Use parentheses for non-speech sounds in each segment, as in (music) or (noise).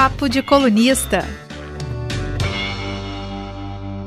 Papo de Colunista.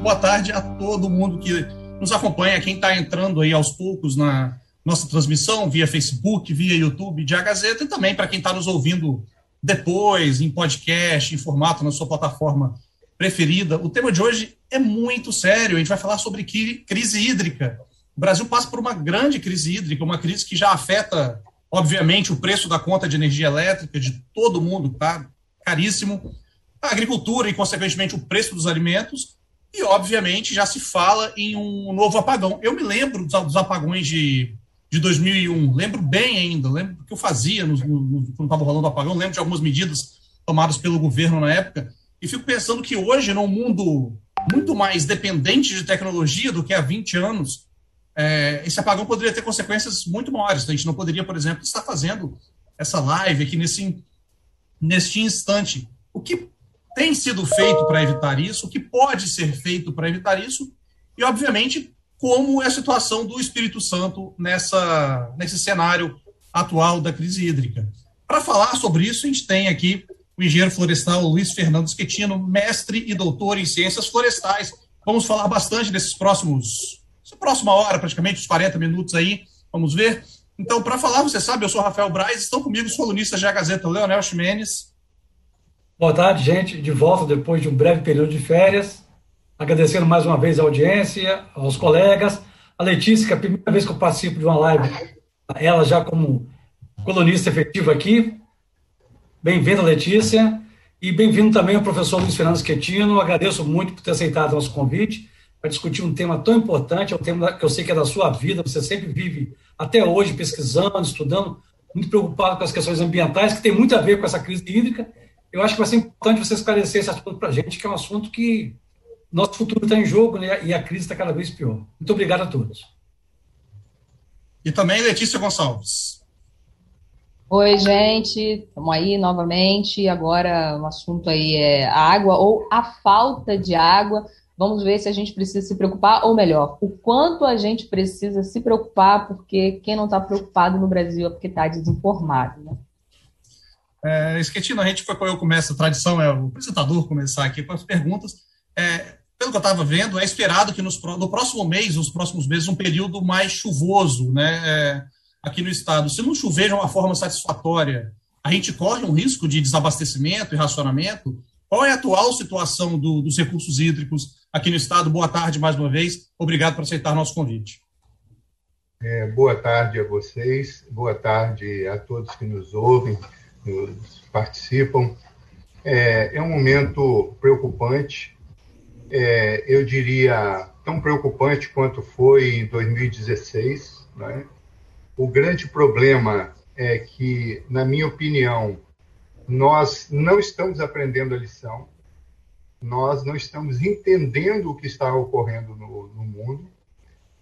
Boa tarde a todo mundo que nos acompanha, quem está entrando aí aos poucos na nossa transmissão via Facebook, via YouTube de A Gazeta e também para quem está nos ouvindo depois, em podcast, em formato na sua plataforma preferida. O tema de hoje é muito sério. A gente vai falar sobre crise hídrica. O Brasil passa por uma grande crise hídrica, uma crise que já afeta, obviamente, o preço da conta de energia elétrica de todo mundo, tá? Caríssimo. A agricultura e, consequentemente, o preço dos alimentos. E, obviamente, já se fala em um novo apagão. Eu me lembro dos apagões de, de 2001, lembro bem ainda, lembro que eu fazia no, no, quando estava rolando o apagão, lembro de algumas medidas tomadas pelo governo na época. E fico pensando que hoje, num mundo muito mais dependente de tecnologia do que há 20 anos, é, esse apagão poderia ter consequências muito maiores. A gente não poderia, por exemplo, estar fazendo essa live aqui nesse, neste instante. O que tem sido feito para evitar isso, o que pode ser feito para evitar isso, e, obviamente, como é a situação do Espírito Santo nessa, nesse cenário atual da crise hídrica. Para falar sobre isso, a gente tem aqui o engenheiro florestal Luiz Fernando Schettino, mestre e doutor em ciências florestais. Vamos falar bastante desses próximos próxima hora, praticamente, uns 40 minutos aí, vamos ver. Então, para falar, você sabe, eu sou Rafael Braz, estão comigo os colunistas da Gazeta, Leonel Ximenes. Boa tarde, gente, de volta depois de um breve período de férias. Agradecendo mais uma vez a audiência, aos colegas. A Letícia, que é a primeira vez que eu participo de uma live, ela já como colunista efetiva aqui. Bem-vinda, Letícia. E bem-vindo também ao professor Luiz Fernando Schettino. Agradeço muito por ter aceitado o nosso convite para discutir um tema tão importante, é um tema que eu sei que é da sua vida, você sempre vive até hoje pesquisando, estudando, muito preocupado com as questões ambientais, que tem muito a ver com essa crise hídrica. Eu acho que vai ser importante você esclarecer esse assunto para a gente, que é um assunto que nosso futuro está em jogo né, e a crise está cada vez pior. Muito obrigado a todos. E também Letícia Gonçalves. Oi, gente, estamos aí novamente. Agora o assunto aí é a água ou a falta de água. Vamos ver se a gente precisa se preocupar, ou melhor, o quanto a gente precisa se preocupar, porque quem não está preocupado no Brasil é porque está desinformado. Né? É, Esquetino, a gente foi eu começo, a tradição é o apresentador começar aqui com as perguntas. É, pelo que eu estava vendo, é esperado que nos, no próximo mês, nos próximos meses, um período mais chuvoso né, é, aqui no estado. Se não chover de uma forma satisfatória, a gente corre um risco de desabastecimento e racionamento. Qual é a atual situação do, dos recursos hídricos aqui no Estado. Boa tarde mais uma vez. Obrigado por aceitar nosso convite. É, boa tarde a vocês, boa tarde a todos que nos ouvem, nos participam. É, é um momento preocupante, é, eu diria tão preocupante quanto foi em 2016. Né? O grande problema é que, na minha opinião, nós não estamos aprendendo a lição. Nós não estamos entendendo o que está ocorrendo no, no mundo.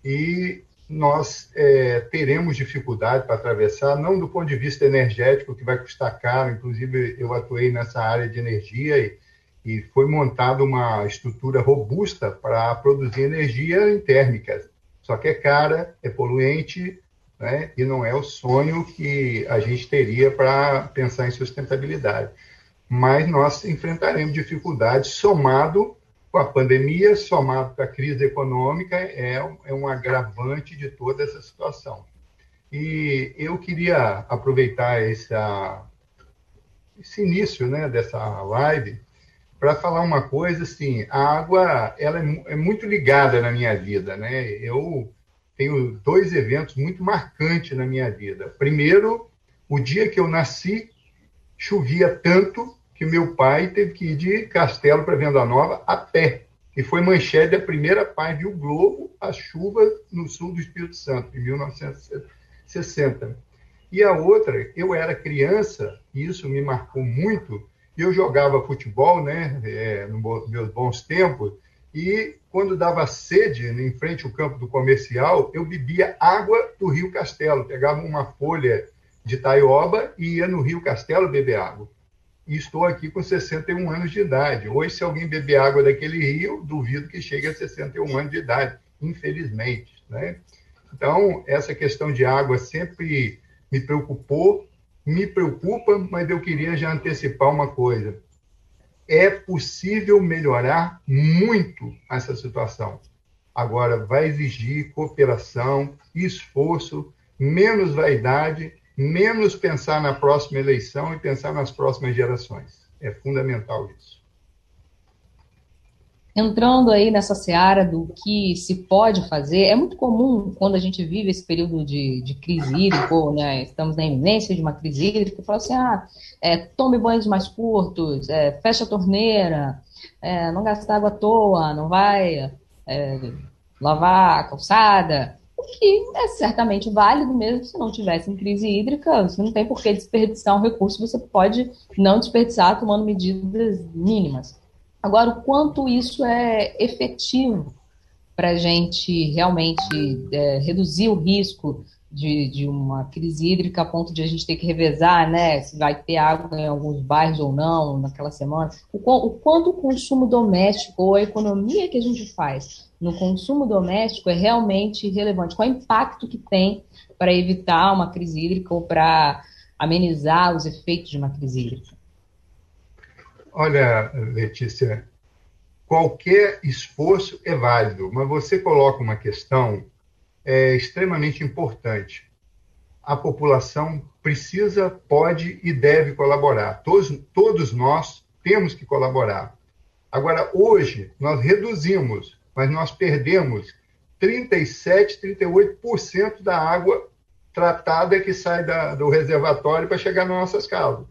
E nós é, teremos dificuldade para atravessar, não do ponto de vista energético, que vai custar caro, inclusive eu atuei nessa área de energia e, e foi montada uma estrutura robusta para produzir energia em térmica, só que é cara, é poluente, né, e não é o sonho que a gente teria para pensar em sustentabilidade mas nós enfrentaremos dificuldades somado com a pandemia, somado com a crise econômica, é, é um agravante de toda essa situação. E eu queria aproveitar essa, esse início né, dessa live para falar uma coisa assim, a água ela é, é, muito ligada na minha vida, né? Eu tenho dois eventos muito marcantes na minha vida. Primeiro, o dia que eu nasci, chovia tanto que meu pai teve que ir de Castelo para Venda Nova a pé. E foi manchete da primeira página do Globo, a chuva no sul do Espírito Santo, em 1960. E a outra, eu era criança, e isso me marcou muito, e eu jogava futebol, né, é, nos meus bons tempos, e quando dava sede em frente ao campo do comercial, eu bebia água do Rio Castelo, pegava uma folha de taioba e ia no Rio Castelo beber água e estou aqui com 61 anos de idade. Hoje, se alguém beber água daquele rio, duvido que chegue a 61 anos de idade, infelizmente. Né? Então, essa questão de água sempre me preocupou, me preocupa, mas eu queria já antecipar uma coisa. É possível melhorar muito essa situação. Agora, vai exigir cooperação, esforço, menos vaidade, menos pensar na próxima eleição e pensar nas próximas gerações. É fundamental isso entrando aí nessa seara do que se pode fazer, é muito comum quando a gente vive esse período de, de crise hídrica, ou, né, estamos na iminência de uma crise hídrica, fala assim, ah, é, tome banhos mais curtos, é, fecha a torneira, é, não gasta água à toa, não vai é, lavar a calçada, o que é certamente válido mesmo se não tivesse em crise hídrica, você não tem por que desperdiçar um recurso, você pode não desperdiçar tomando medidas mínimas. Agora, o quanto isso é efetivo para a gente realmente é, reduzir o risco de, de, uma crise hídrica a ponto de a gente ter que revezar, né, se vai ter água em alguns bairros ou não naquela semana. O, o quanto o consumo doméstico ou a economia que a gente faz no consumo doméstico é realmente relevante. Qual é o impacto que tem para evitar uma crise hídrica ou para amenizar os efeitos de uma crise hídrica? Olha, Letícia, qualquer esforço é válido, mas você coloca uma questão é, extremamente importante. A população precisa, pode e deve colaborar. Todos, todos nós temos que colaborar. Agora, hoje, nós reduzimos, mas nós perdemos 37, 38% da água tratada que sai da, do reservatório para chegar nas nossas casas.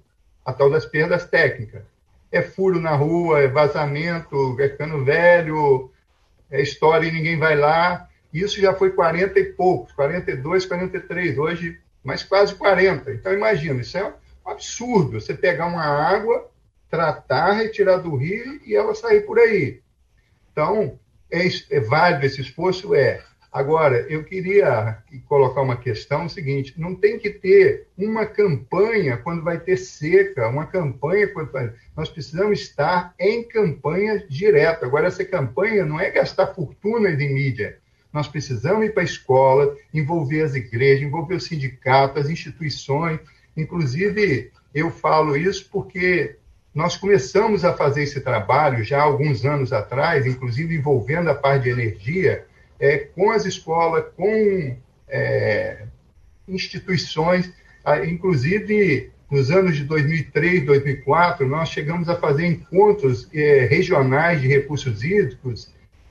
A tal das perdas técnicas é furo na rua, é vazamento, é cano velho, é história e ninguém vai lá. Isso já foi 40 e poucos, 42, 43, hoje mais quase 40. Então imagina, isso é um absurdo, você pegar uma água, tratar, retirar do rio e ela sair por aí. Então, é, é válido esse esforço? É. Agora, eu queria colocar uma questão seguinte: não tem que ter uma campanha quando vai ter seca, uma campanha quando vai... nós precisamos estar em campanha direta. Agora, essa campanha não é gastar fortunas em mídia. Nós precisamos ir para a escola, envolver as igrejas, envolver os sindicatos, as instituições. Inclusive, eu falo isso porque nós começamos a fazer esse trabalho já há alguns anos atrás, inclusive envolvendo a parte de energia é, com as escolas, com é, instituições, inclusive nos anos de 2003, 2004, nós chegamos a fazer encontros é, regionais de recursos hídricos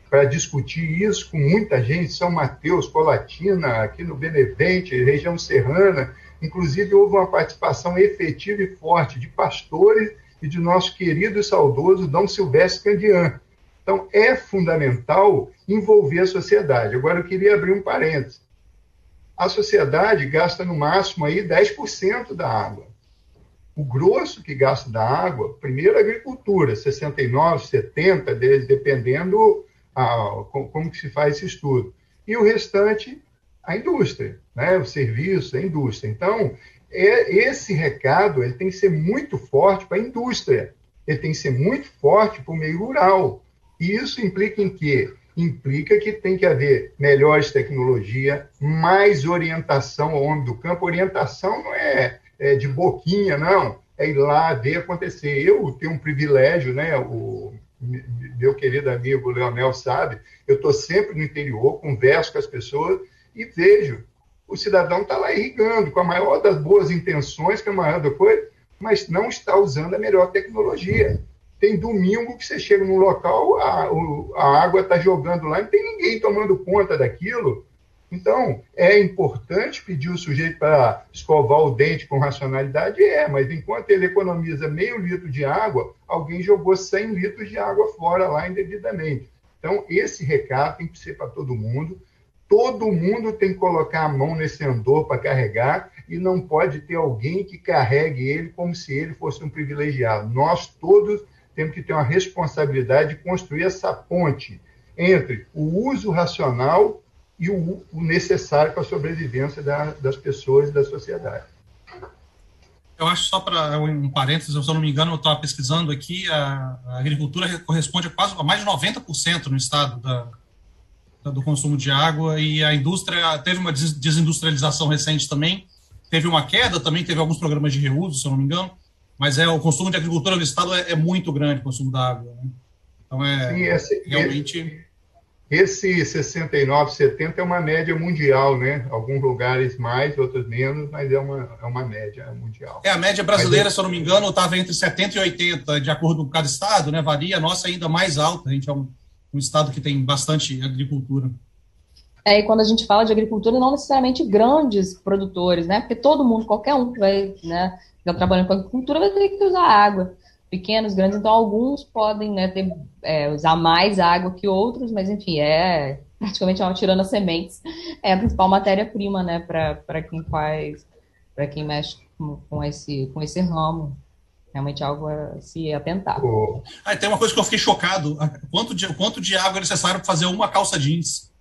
para discutir isso com muita gente, São Mateus, Colatina, aqui no Benevente, região serrana. Inclusive, houve uma participação efetiva e forte de pastores e de nosso querido e saudoso Dom Silvestre Candian, então, é fundamental envolver a sociedade. Agora, eu queria abrir um parênteses. A sociedade gasta no máximo aí 10% da água. O grosso que gasta da água, primeiro a agricultura, 69, 70, dependendo a, como que se faz esse estudo. E o restante, a indústria, né? o serviço, a indústria. Então, é, esse recado ele tem que ser muito forte para a indústria, ele tem que ser muito forte para o meio rural. E isso implica em quê? Implica que tem que haver melhores tecnologia, mais orientação ao homem do campo. Orientação não é, é de boquinha, não. É ir lá ver acontecer. Eu tenho um privilégio, né? O meu querido amigo Leonel sabe, eu estou sempre no interior, converso com as pessoas e vejo. O cidadão está lá irrigando, com a maior das boas intenções, com a maior da coisa, mas não está usando a melhor tecnologia. Tem domingo que você chega num local, a, a água está jogando lá, não tem ninguém tomando conta daquilo. Então, é importante pedir o sujeito para escovar o dente com racionalidade? É, mas enquanto ele economiza meio litro de água, alguém jogou 100 litros de água fora lá indevidamente. Então, esse recado tem que ser para todo mundo. Todo mundo tem que colocar a mão nesse andor para carregar e não pode ter alguém que carregue ele como se ele fosse um privilegiado. Nós todos temos que ter uma responsabilidade de construir essa ponte entre o uso racional e o, o necessário para a sobrevivência da, das pessoas e da sociedade. Eu acho só para um parênteses, se eu não me engano, eu estava pesquisando aqui, a, a, agricultura corresponde a quase a mais de 90% no estado da, da, do consumo de água e a indústria teve uma desindustrialização recente também, teve uma queda também, teve alguns programas de reuso, se eu não me engano, mas é o consumo de agricultura no estado é, é muito grande, o consumo da água. Né? Então é Sim, esse, realmente. Esse 69, 70 é uma média mundial, né? Alguns lugares mais, outros menos, mas é uma, é uma média mundial. É, a média brasileira, mas, se eu não me engano, estava entre 70 e 80, de acordo com cada estado, né? Varia, a nossa é ainda mais alta. A gente é um, um estado que tem bastante agricultura. É, e quando a gente fala de agricultura, não necessariamente grandes produtores, né? Porque todo mundo, qualquer um que vai, né, ficar trabalhando com agricultura vai ter que usar água. Pequenos, grandes, então alguns podem né, ter, é, usar mais água que outros, mas enfim, é praticamente uma tirando as sementes. É a principal matéria-prima, né, para quem faz, para quem mexe com, com, esse, com esse ramo realmente algo a se atentar. Ah, tem uma coisa que eu fiquei chocado: quanto de, quanto de água é necessário para fazer uma calça jeans?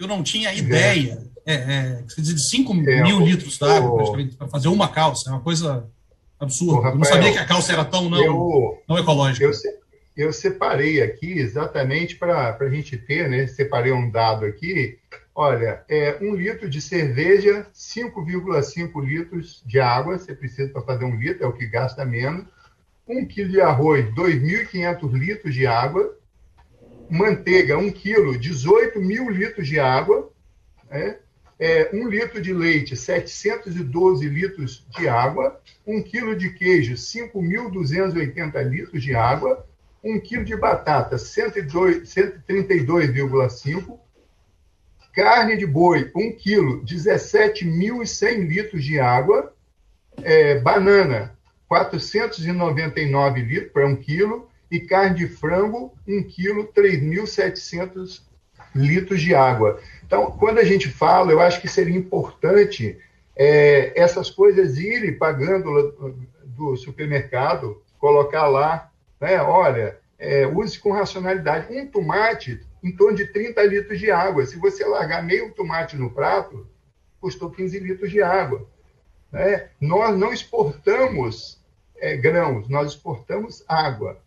Eu não tinha ideia. É, é, de 5 é, mil litros d'água, praticamente, para fazer uma calça. É uma coisa absurda. Rafael, eu não sabia que a calça era tão não, eu, não ecológica. Eu, eu separei aqui exatamente para a gente ter, né? Separei um dado aqui. Olha, é um litro de cerveja, 5,5 litros de água, você precisa para fazer um litro, é o que gasta menos. Um quilo de arroz, 2.500 litros de água manteiga, 1 quilo, 18 mil litros de água, né? é, 1 litro de leite, 712 litros de água, 1 quilo de queijo, 5.280 litros de água, 1 quilo de batata, 132,5 carne de boi, 1 quilo, 17.100 litros de água, é, banana, 499 litros para 1 quilo, e carne de frango, 1 quilo, 3.700 litros de água. Então, quando a gente fala, eu acho que seria importante é, essas coisas irem pagando do supermercado, colocar lá, né, olha, é, use com racionalidade. Um tomate, em torno de 30 litros de água. Se você largar meio tomate no prato, custou 15 litros de água. Né? Nós não exportamos é, grãos, nós exportamos água.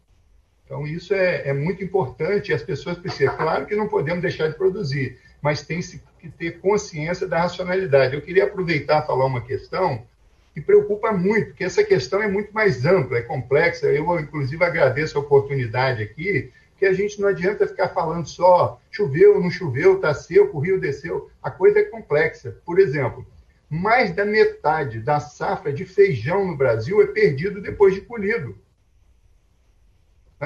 Então, isso é, é muito importante e as pessoas precisam. Claro que não podemos deixar de produzir, mas tem que ter consciência da racionalidade. Eu queria aproveitar e falar uma questão que preocupa muito, porque essa questão é muito mais ampla, é complexa. Eu, inclusive, agradeço a oportunidade aqui, que a gente não adianta ficar falando só choveu, não choveu, está seco, o rio desceu. A coisa é complexa. Por exemplo, mais da metade da safra de feijão no Brasil é perdido depois de colhido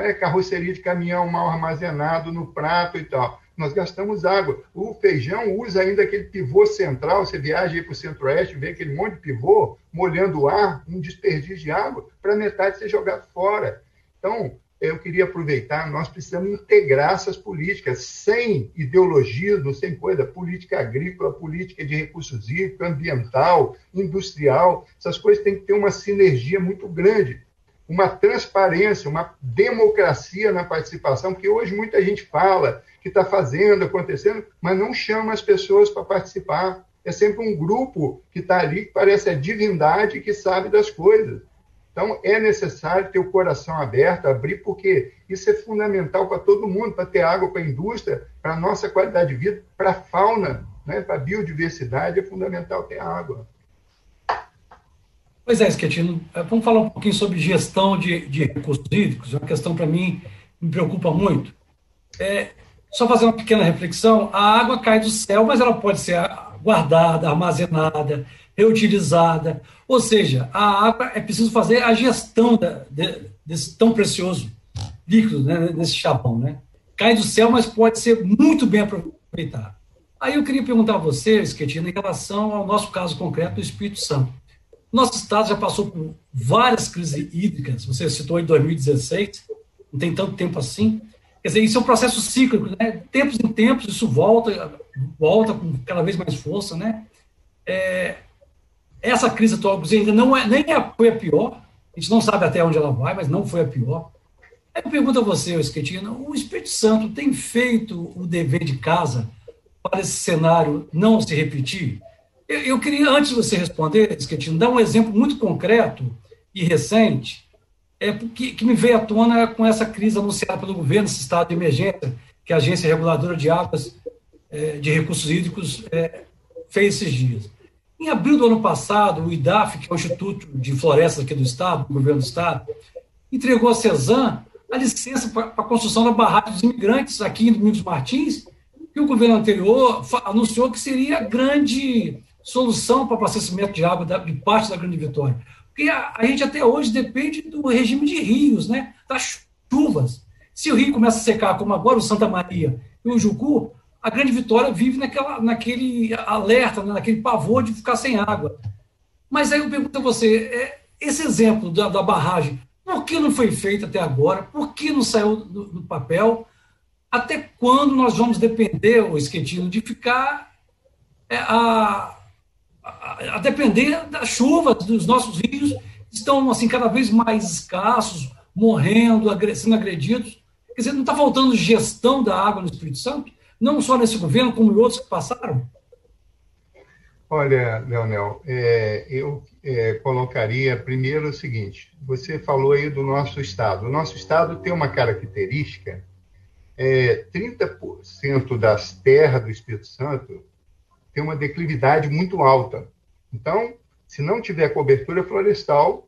é, carroceria de caminhão mal armazenado no prato e tal. Nós gastamos água. O feijão usa ainda aquele pivô central. Você viaja aí para o centro-oeste, vê aquele monte de pivô molhando o ar, um desperdício de água, para metade ser jogado fora. Então, eu queria aproveitar, nós precisamos integrar essas políticas, sem ideologismo, sem coisa, política agrícola, política de recursos hídricos, ambiental, industrial, essas coisas têm que ter uma sinergia muito grande uma transparência, uma democracia na participação, porque hoje muita gente fala que está fazendo, acontecendo, mas não chama as pessoas para participar. É sempre um grupo que está ali, que parece a divindade que sabe das coisas. Então, é necessário ter o coração aberto, abrir, porque isso é fundamental para todo mundo, para ter água para a indústria, para a nossa qualidade de vida, para a fauna, né, para a biodiversidade, é fundamental ter água. Pois é, Schettino, eh, vamos falar um pouquinho sobre gestão de, de recursos hídricos, uma questão para mim me preocupa muito. É, só fazer uma pequena reflexão, a água cai do céu, mas ela pode ser guardada, armazenada, reutilizada, ou seja, a água é preciso fazer a gestão da, de, desse tão precioso líquido, né, desse chabão, né? Cai do céu, mas pode ser muito bem aproveitado. Aí eu queria perguntar a você, Schettino, em relação ao nosso caso concreto do Espírito Santo. Nosso estado já passou por várias crises hídricas, você citou em 2016, não tem tanto tempo assim. Quer dizer, isso é um processo cíclico, né? Tempos em tempos isso volta, volta com cada vez mais força, né? É, essa crise atual, ainda não é, nem é, foi a pior, a gente não sabe até onde ela vai, mas não foi a pior. Aí eu pergunto a você, Esquetina, o Espírito Santo tem feito o dever de casa para esse cenário não se repetir? Eu, eu queria, antes de você responder, Esquetino, dar um exemplo muito concreto e recente, é, que, que me veio à tona com essa crise anunciada pelo governo, esse estado de emergência, que a Agência Reguladora de Águas é, de Recursos Hídricos é, fez esses dias. Em abril do ano passado, o IDAF, que é o Instituto de Florestas aqui do Estado, do governo do Estado, entregou a CESAM a licença para a construção da barragem dos imigrantes aqui em Domingos Martins, que o governo anterior anunciou que seria grande solução para o abastecimento de água de parte da Grande Vitória. Porque a, a, gente até hoje depende do regime de rios, né? das chuvas. Se o rio começa a secar, como agora o Santa Maria e o Jucu, a Grande Vitória vive naquela, naquele alerta, né? naquele pavor de ficar sem água. Mas aí eu pergunto a você, é, esse exemplo da, da, barragem, por que não foi feito até agora? Por que não saiu do, do papel? Até quando nós vamos depender, o Esquetino, de ficar é, a, a, depender das chuvas, dos nossos rios, estão assim cada vez mais escassos, morrendo, sendo agredidos. Quer dizer, não está faltando gestão da água no Espírito Santo? Não só nesse governo, como em outros que passaram? Olha, Leonel, é, eu é, colocaria primeiro o seguinte: você falou aí do nosso estado. O nosso estado tem uma característica: é, 30% das terras do Espírito Santo tem uma declividade muito alta. Então, se não tiver cobertura florestal,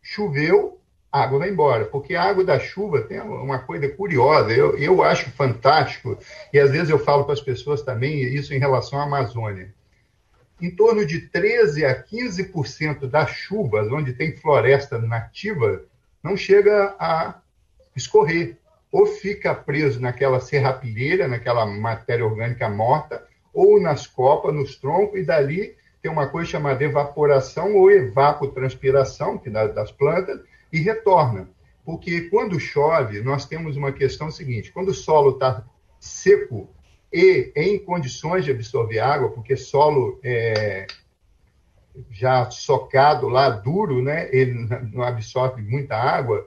choveu, a água vai embora. Porque a água da chuva tem uma coisa curiosa, eu, eu acho fantástico, e às vezes eu falo para as pessoas também isso em relação à Amazônia. Em torno de 13 a 15% das chuvas, onde tem floresta nativa, não chega a escorrer. Ou fica preso naquela serrapilheira, naquela matéria orgânica morta, ou nas copas, nos troncos, e dali tem uma coisa chamada evaporação ou evapotranspiração, que das plantas, e retorna. Porque quando chove, nós temos uma questão seguinte: quando o solo está seco e em condições de absorver água, porque solo é, já socado lá, duro, né, ele não absorve muita água,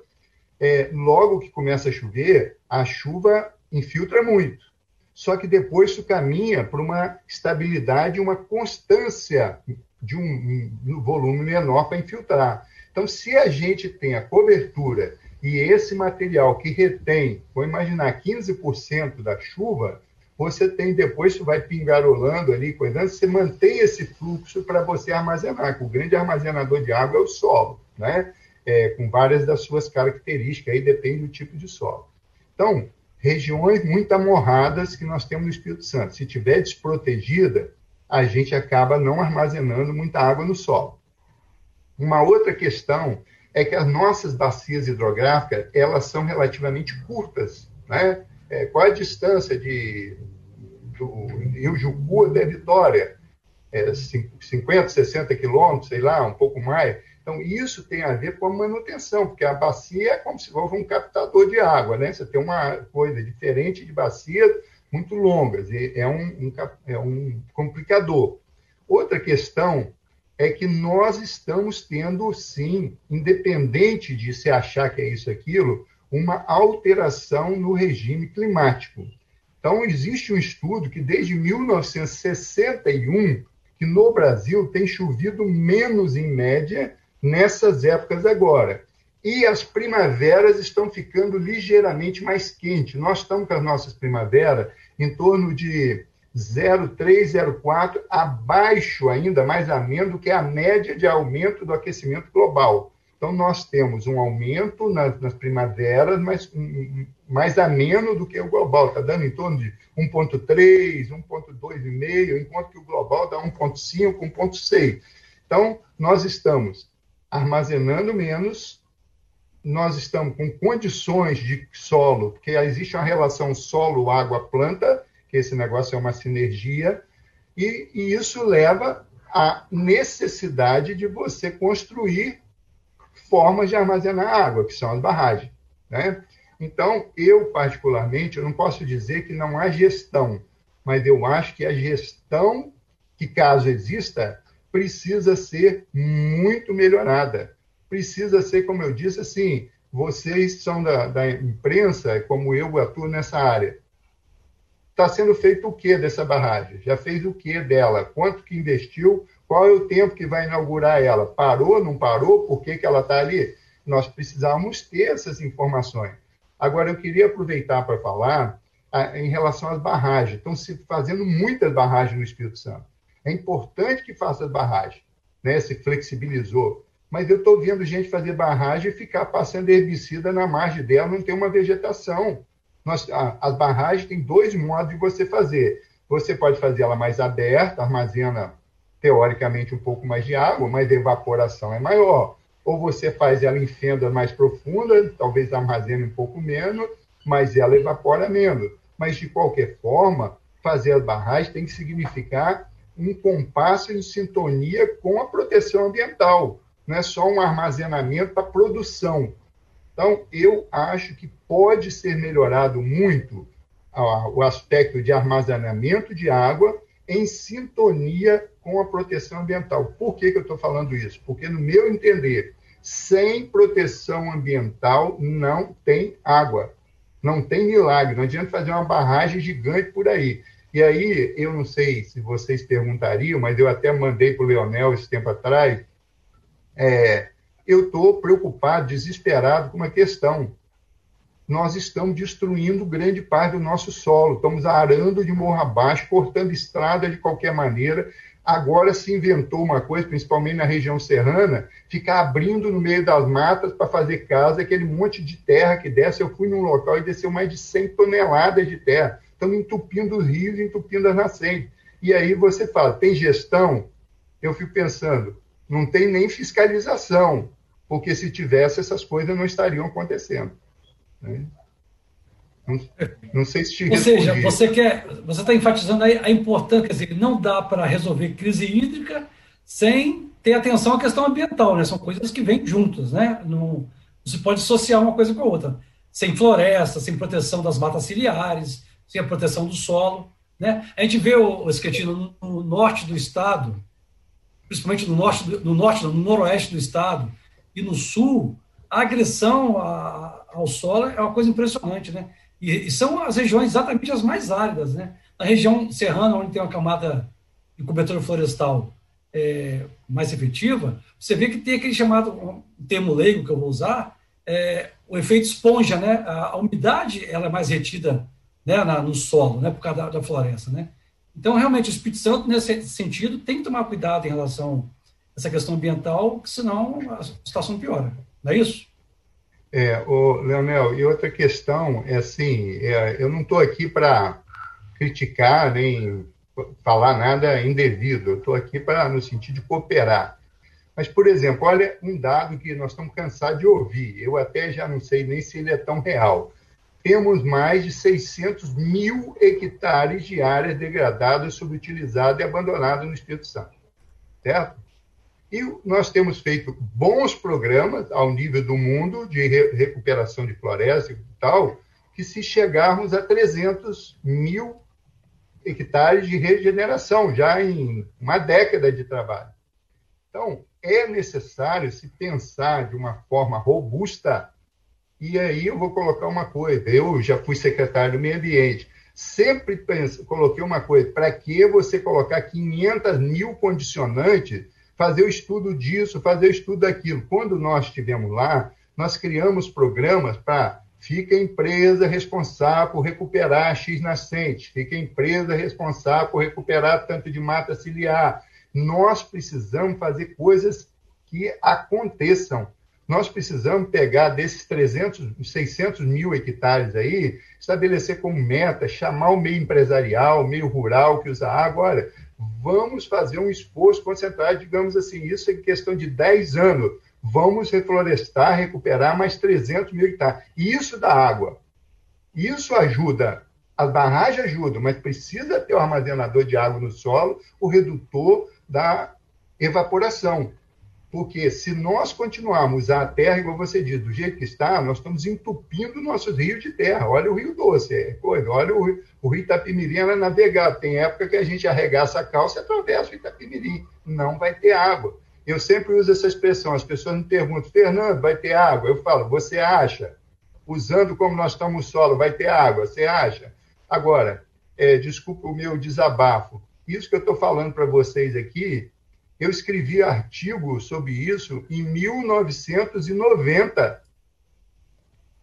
é, logo que começa a chover, a chuva infiltra muito só que depois isso caminha para uma estabilidade, uma constância de um, um volume menor para infiltrar. Então, se a gente tem a cobertura e esse material que retém, vou imaginar, 15% da chuva, você tem depois, isso vai pingarolando ali, cuidando, você mantém esse fluxo para você armazenar, que o grande armazenador de água é o solo, né? É, com várias das suas características, aí depende do tipo de solo. Então, regiões muito amorradas que nós temos no Espírito Santo. Se tiver desprotegida, a gente acaba não armazenando muita água no solo. Uma outra questão é que as nossas bacias hidrográficas elas são relativamente curtas, né? É, qual a distância de do Rio Jucu até Vitória? É, 50, 60 quilômetros, sei lá, um pouco mais. Então, isso tem a ver com a manutenção, porque a bacia é como se fosse um captador de água, né? Você tem uma coisa diferente de bacias muito longas, e é um, um, é um complicador. Outra questão é que nós estamos tendo, sim, independente de se achar que é isso aquilo, uma alteração no regime climático. Então, existe um estudo que desde 1961 que no Brasil tem chovido menos em média nessas épocas agora. E as primaveras estão ficando ligeiramente mais quentes. Nós estamos com as nossas primaveras em torno de 0,3, 0,4, abaixo ainda, mais ameno do que a média de aumento do aquecimento global. Então, nós temos um aumento nas, nas primaveras, mas mais ameno do que o global. Está dando em torno de 1,3, 1,2,5, enquanto que o global dá 1,5, 1,6. Então, nós estamos armazenando menos, nós estamos com condições de solo, porque existe uma relação solo-água-planta, que esse negócio é uma sinergia, e, e isso leva à necessidade de você construir formas de armazenar água, que são as barragens. Né? Então, eu, particularmente, eu não posso dizer que não há gestão, mas eu acho que a gestão, que caso exista, precisa ser muito melhorada. Precisa ser, como eu disse, assim, vocês são da, da imprensa, como eu atuo nessa área. Está sendo feito o que dessa barragem? Já fez o que dela? Quanto que investiu? Qual é o tempo que vai inaugurar ela? Parou, não parou? Por que, que ela está ali? Nós precisamos ter essas informações. Agora, eu queria aproveitar para falar ah, em relação às barragens. Estão se fazendo muitas barragens no Espírito Santo. É importante que faça as barragens, né? Se flexibilizou. Mas eu estou vendo gente fazer barragem e ficar passando herbicida na margem dela, não tem uma vegetação. Nós, a, as barragens têm dois modos de você fazer. Você pode fazer ela mais aberta, armazena teoricamente um pouco mais de água, mas a evaporação é maior. Ou você faz ela em fendas mais profundas, talvez armazene um pouco menos, mas ela evapora menos. Mas, de qualquer forma, fazer as barragens tem que significar um compasso em sintonia com a proteção ambiental. Não é só um armazenamento para produção. Então, eu acho que pode ser melhorado muito o aspecto de armazenamento de água em sintonia com a proteção ambiental. Por que, que eu estou falando isso? Porque, no meu entender, sem proteção ambiental não tem água. Não tem milagre. Não adianta fazer uma barragem gigante por aí. E aí, eu não sei se vocês perguntariam, mas eu até mandei para o Leonel esse tempo atrás. É, eu estou preocupado, desesperado com uma questão nós estamos destruindo grande parte do nosso solo, estamos arando de morro abaixo, cortando estrada de qualquer maneira. Agora se inventou uma coisa, principalmente na região serrana, ficar abrindo no meio das matas para fazer casa, aquele monte de terra que desce. Eu fui num local e desceu mais de 100 toneladas de terra. Estamos entupindo os rios, entupindo as nascentes. E aí você fala, tem gestão? Eu fico pensando, não tem nem fiscalização, porque se tivesse, essas coisas não estariam acontecendo. Né? Não, não, sei se te Ou seja, você quer, você está enfatizando aí a importância, quer dizer, não dá para resolver crise hídrica sem ter atenção à questão ambiental, né? São coisas que vêm juntas, né? Não, você pode associar uma coisa com a outra. Sem floresta, sem proteção das matas ciliares, sem a proteção do solo, né? A gente vê o, Esquetino no, no norte do estado, principalmente no norte, no norte, no noroeste do estado e no sul, a agressão a, ao solo é uma coisa impressionante, né? E, e, são as regiões exatamente as mais áridas, né? Na região serrana, onde tem uma camada de cobertura florestal é, mais efetiva, você vê que tem aquele chamado, um termo leigo que eu vou usar, é, o efeito esponja, né? A, a, umidade ela é mais retida né, na, no solo, né? Por causa da, da, floresta, né? Então, realmente, o Espírito Santo, nesse sentido, tem que tomar cuidado em relação a essa questão ambiental, senão a situação piora. Não é isso? É, o Leonel, e outra questão é assim, é, eu não estou aqui para criticar nem falar nada indevido, eu estou aqui para no sentido de cooperar. Mas, por exemplo, olha um dado que nós estamos cansados de ouvir, eu até já não sei nem se ele é tão real. Temos mais de 600 mil hectares de áreas degradadas, subutilizadas e abandonadas no Espírito Santo. Certo? E nós temos feito bons programas ao nível do mundo de re recuperação de floresta e tal, que se chegarmos a 300 mil hectares de regeneração, já em uma década de trabalho. Então, é necessário se pensar de uma forma robusta. E aí eu vou colocar uma coisa: eu já fui secretário do Meio Ambiente. Sempre penso, coloquei uma coisa: para que você colocar 500 mil condicionantes fazer o estudo disso, fazer o estudo daquilo. Quando nós estivemos lá, nós criamos programas para fica a empresa responsável por recuperar X nascentes, fica a empresa responsável por recuperar tanto de mata ciliar. Nós precisamos fazer coisas que aconteçam. Nós precisamos pegar desses 300, 600 mil hectares aí, estabelecer como meta, chamar o meio empresarial, o meio rural que usa água. Olha, vamos fazer um esforço concentrado, digamos assim, isso em questão de 10 anos. Vamos reflorestar, recuperar mais 300 mil hectares. Isso dá água. Isso ajuda. As barragens ajudam, mas precisa ter o um armazenador de água no solo, o redutor da evaporação. Porque se nós continuarmos a terra, igual você diz, do jeito que está, nós estamos entupindo nossos rios de terra. Olha o Rio Doce, é coisa. Olha o, o Rio Itapimirim era navegado. Tem época que a gente arregaça a calça e atravessa o Itapimirim. Não vai ter água. Eu sempre uso essa expressão. As pessoas me perguntam, Fernando, vai ter água? Eu falo, você acha? Usando como nós estamos solo, vai ter água? Você acha? Agora, é, desculpa o meu desabafo. Isso que eu estou falando para vocês aqui eu escrevi artigo sobre isso em 1990.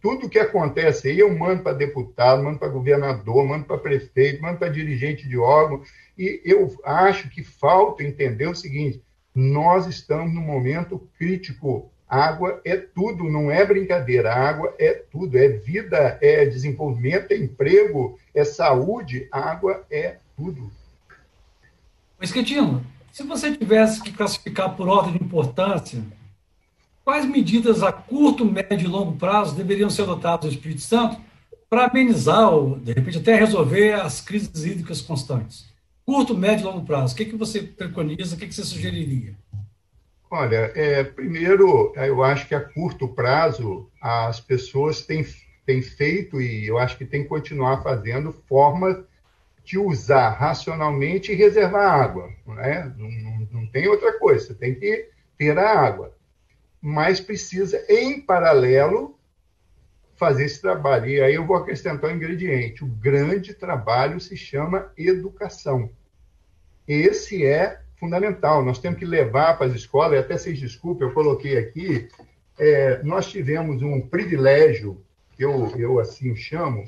Tudo que acontece aí eu mando para deputado, mando para governador, mando para prefeito, mando para dirigente de órgão, e eu acho que falta entender o seguinte: nós estamos num momento crítico. Água é tudo, não é brincadeira. Água é tudo, é vida, é desenvolvimento, é emprego, é saúde. Água é tudo. Esquetino, se você tivesse que classificar por ordem de importância, quais medidas a curto, médio e longo prazo deveriam ser adotadas no Espírito Santo para amenizar ou, de repente, até resolver as crises hídricas constantes? Curto, médio e longo prazo, o que, que você preconiza, o que, que você sugeriria? Olha, é, primeiro, eu acho que a curto prazo as pessoas têm, têm feito, e eu acho que têm que continuar fazendo, formas de usar racionalmente e reservar água. Né? Não, não, não tem outra coisa, você tem que ter a água. Mas precisa, em paralelo, fazer esse trabalho. E aí eu vou acrescentar um ingrediente. O grande trabalho se chama educação. Esse é fundamental. Nós temos que levar para as escolas, e até vocês desculpem, eu coloquei aqui, é, nós tivemos um privilégio, que eu, eu assim chamo,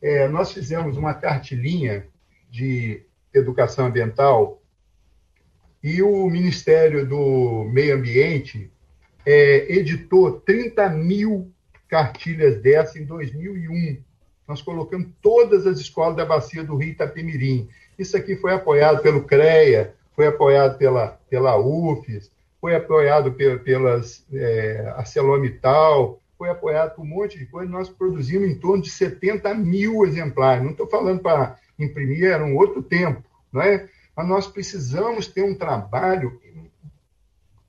é, nós fizemos uma cartilinha de educação ambiental e o Ministério do Meio Ambiente é, editou 30 mil cartilhas dessa em 2001. Nós colocamos todas as escolas da bacia do Rio Itapemirim. Isso aqui foi apoiado pelo CREA, foi apoiado pela, pela UFES, foi apoiado pelas é, foi apoiado por um monte de coisa. Nós produzimos em torno de 70 mil exemplares. Não estou falando para imprimir, era um outro tempo, não é? Mas nós precisamos ter um trabalho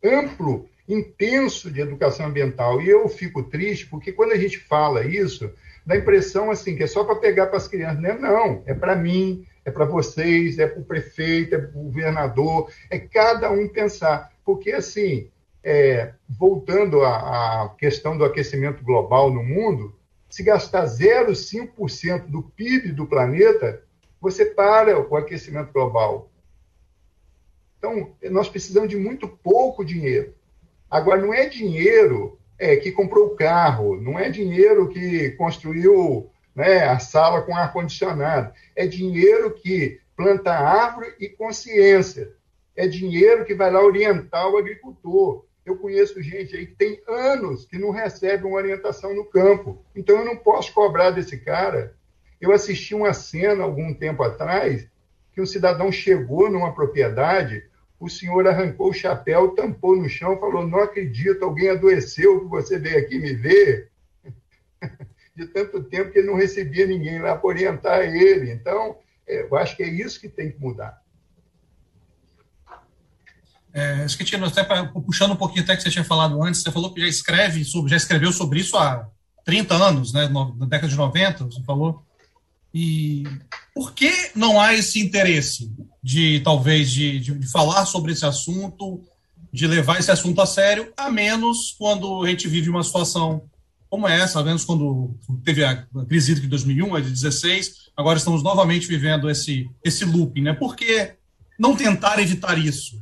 amplo, intenso de educação ambiental. E eu fico triste porque quando a gente fala isso, dá a impressão assim que é só para pegar para as crianças. Não, é, não, é para mim, é para vocês, é para o prefeito, é para o governador, é cada um pensar. Porque, assim, é, voltando à, à questão do aquecimento global no mundo, se gastar 0,5% do PIB do planeta, você para o aquecimento global. Então, nós precisamos de muito pouco dinheiro. Agora, não é dinheiro é, que comprou o carro, não é dinheiro que construiu né, a sala com ar-condicionado. É dinheiro que planta árvore e consciência. É dinheiro que vai lá orientar o agricultor. Eu conheço gente aí que tem anos que não recebe uma orientação no campo. Então eu não posso cobrar desse cara. Eu assisti uma cena algum tempo atrás que um cidadão chegou numa propriedade, o senhor arrancou o chapéu, tampou no chão, falou: Não acredito, alguém adoeceu que você veio aqui me ver. (laughs) de tanto tempo que ele não recebia ninguém lá para orientar ele. Então, é, eu acho que é isso que tem que mudar. É, Esquetino, até pra, puxando um pouquinho até que você tinha falado antes, você falou que já escreve sobre, já escreveu sobre isso há 30 anos, né, na década de 90, você falou. E por que não há esse interesse de, talvez, de, de, de falar sobre esse assunto, de levar esse assunto a sério, a menos quando a gente vive uma situação como essa, menos quando teve a crise hídrica de 2001, a de 16, agora estamos novamente vivendo esse, esse looping, né? Por que não tentar evitar isso?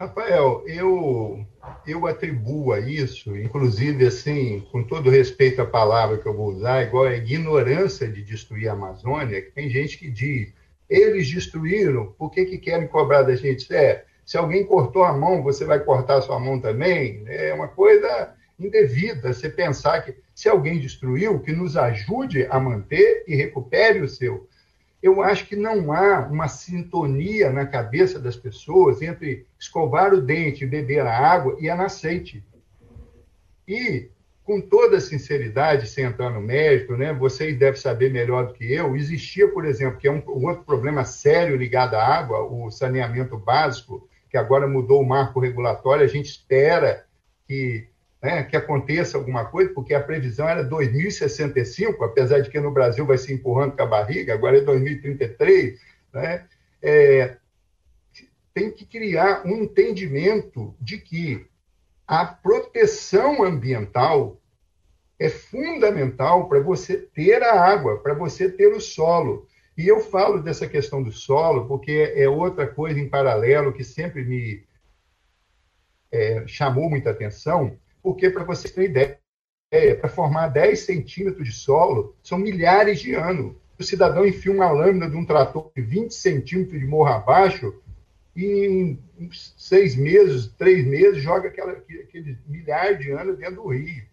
Rafael, eu, eu atribuo a isso, inclusive, assim, com todo respeito à palavra que eu vou usar, igual a ignorância de destruir a Amazônia, que tem gente que diz, eles destruíram, por que, que querem cobrar da gente? É, se alguém cortou a mão, você vai cortar a sua mão também? É uma coisa indevida você pensar que se alguém destruiu, que nos ajude a manter e recupere o seu. Eu acho que não há uma sintonia na cabeça das pessoas entre escovar o dente, beber a água e a nascente. E, com toda sinceridade, sem entrar no mérito, né, vocês devem saber melhor do que eu, existia, por exemplo, que é um, um outro problema sério ligado à água, o saneamento básico, que agora mudou o marco regulatório, a gente espera que né, que aconteça alguma coisa, porque a previsão era 2065, apesar de que no Brasil vai se empurrando com a barriga, agora é 2033, né, é, tem que criar um entendimento de que a proteção ambiental é fundamental para você ter a água, para você ter o solo. E eu falo dessa questão do solo porque é outra coisa em paralelo que sempre me é, chamou muita atenção, porque, para você ter ideia, ideia, para formar 10 centímetros de solo, são milhares de anos. O cidadão enfia uma lâmina de um trator de 20 centímetros de morro abaixo e em seis meses, três meses, joga aqueles milhares de anos dentro do rio.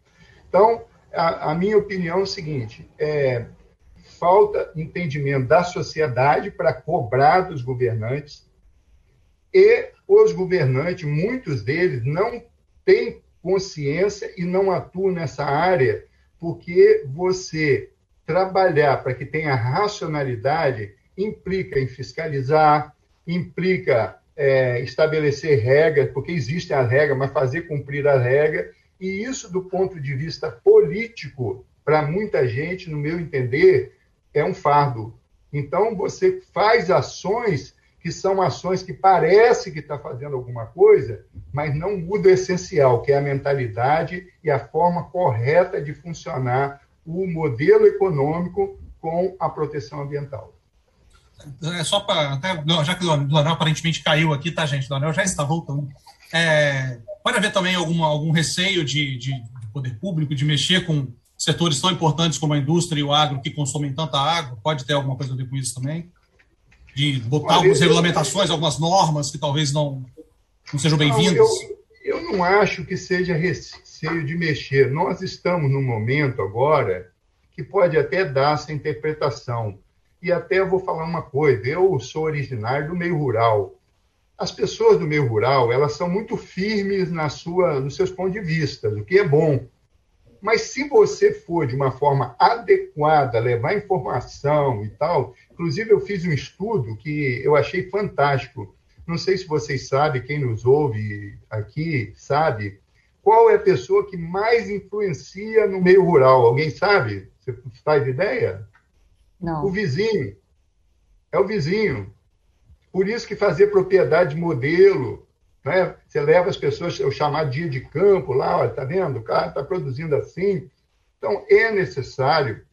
Então, a, a minha opinião é o seguinte: é, falta entendimento da sociedade para cobrar dos governantes e os governantes, muitos deles, não têm consciência e não atuam nessa área, porque você trabalhar para que tenha racionalidade implica em fiscalizar, implica é, estabelecer regras, porque existem as regras, mas fazer cumprir as regras, e isso, do ponto de vista político, para muita gente, no meu entender, é um fardo. Então, você faz ações que são ações que parece que está fazendo alguma coisa, mas não muda o essencial, que é a mentalidade e a forma correta de funcionar o modelo econômico com a proteção ambiental. É só para. Já que o Leonel aparentemente caiu aqui, tá, gente? O Leonel já está voltando. É, pode haver também alguma, algum receio de, de, de, poder público de mexer com setores tão importantes como a indústria e o agro que consomem tanta água? Pode ter alguma coisa a ver com isso também? De botar algumas regulamentações, algumas normas que talvez não, não sejam bem-vindas? Eu, eu não acho que seja receio de mexer. Nós estamos num momento agora que pode até dar essa interpretação. E até eu vou falar uma coisa: eu sou originário do meio rural as pessoas do meio rural elas são muito firmes na sua, nos seus pontos de vista, o que é bom. Mas se você for de uma forma adequada, levar informação e tal, inclusive eu fiz um estudo que eu achei fantástico. Não sei se vocês sabem, quem nos ouve aqui sabe, qual é a pessoa que mais influencia no meio rural? Alguém sabe? Você faz ideia? Não. O vizinho. É o vizinho. Por isso que fazer propriedade modelo, né? você leva as pessoas ao chamado dia de campo lá, olha, tá vendo? O cara está produzindo assim. Então, é necessário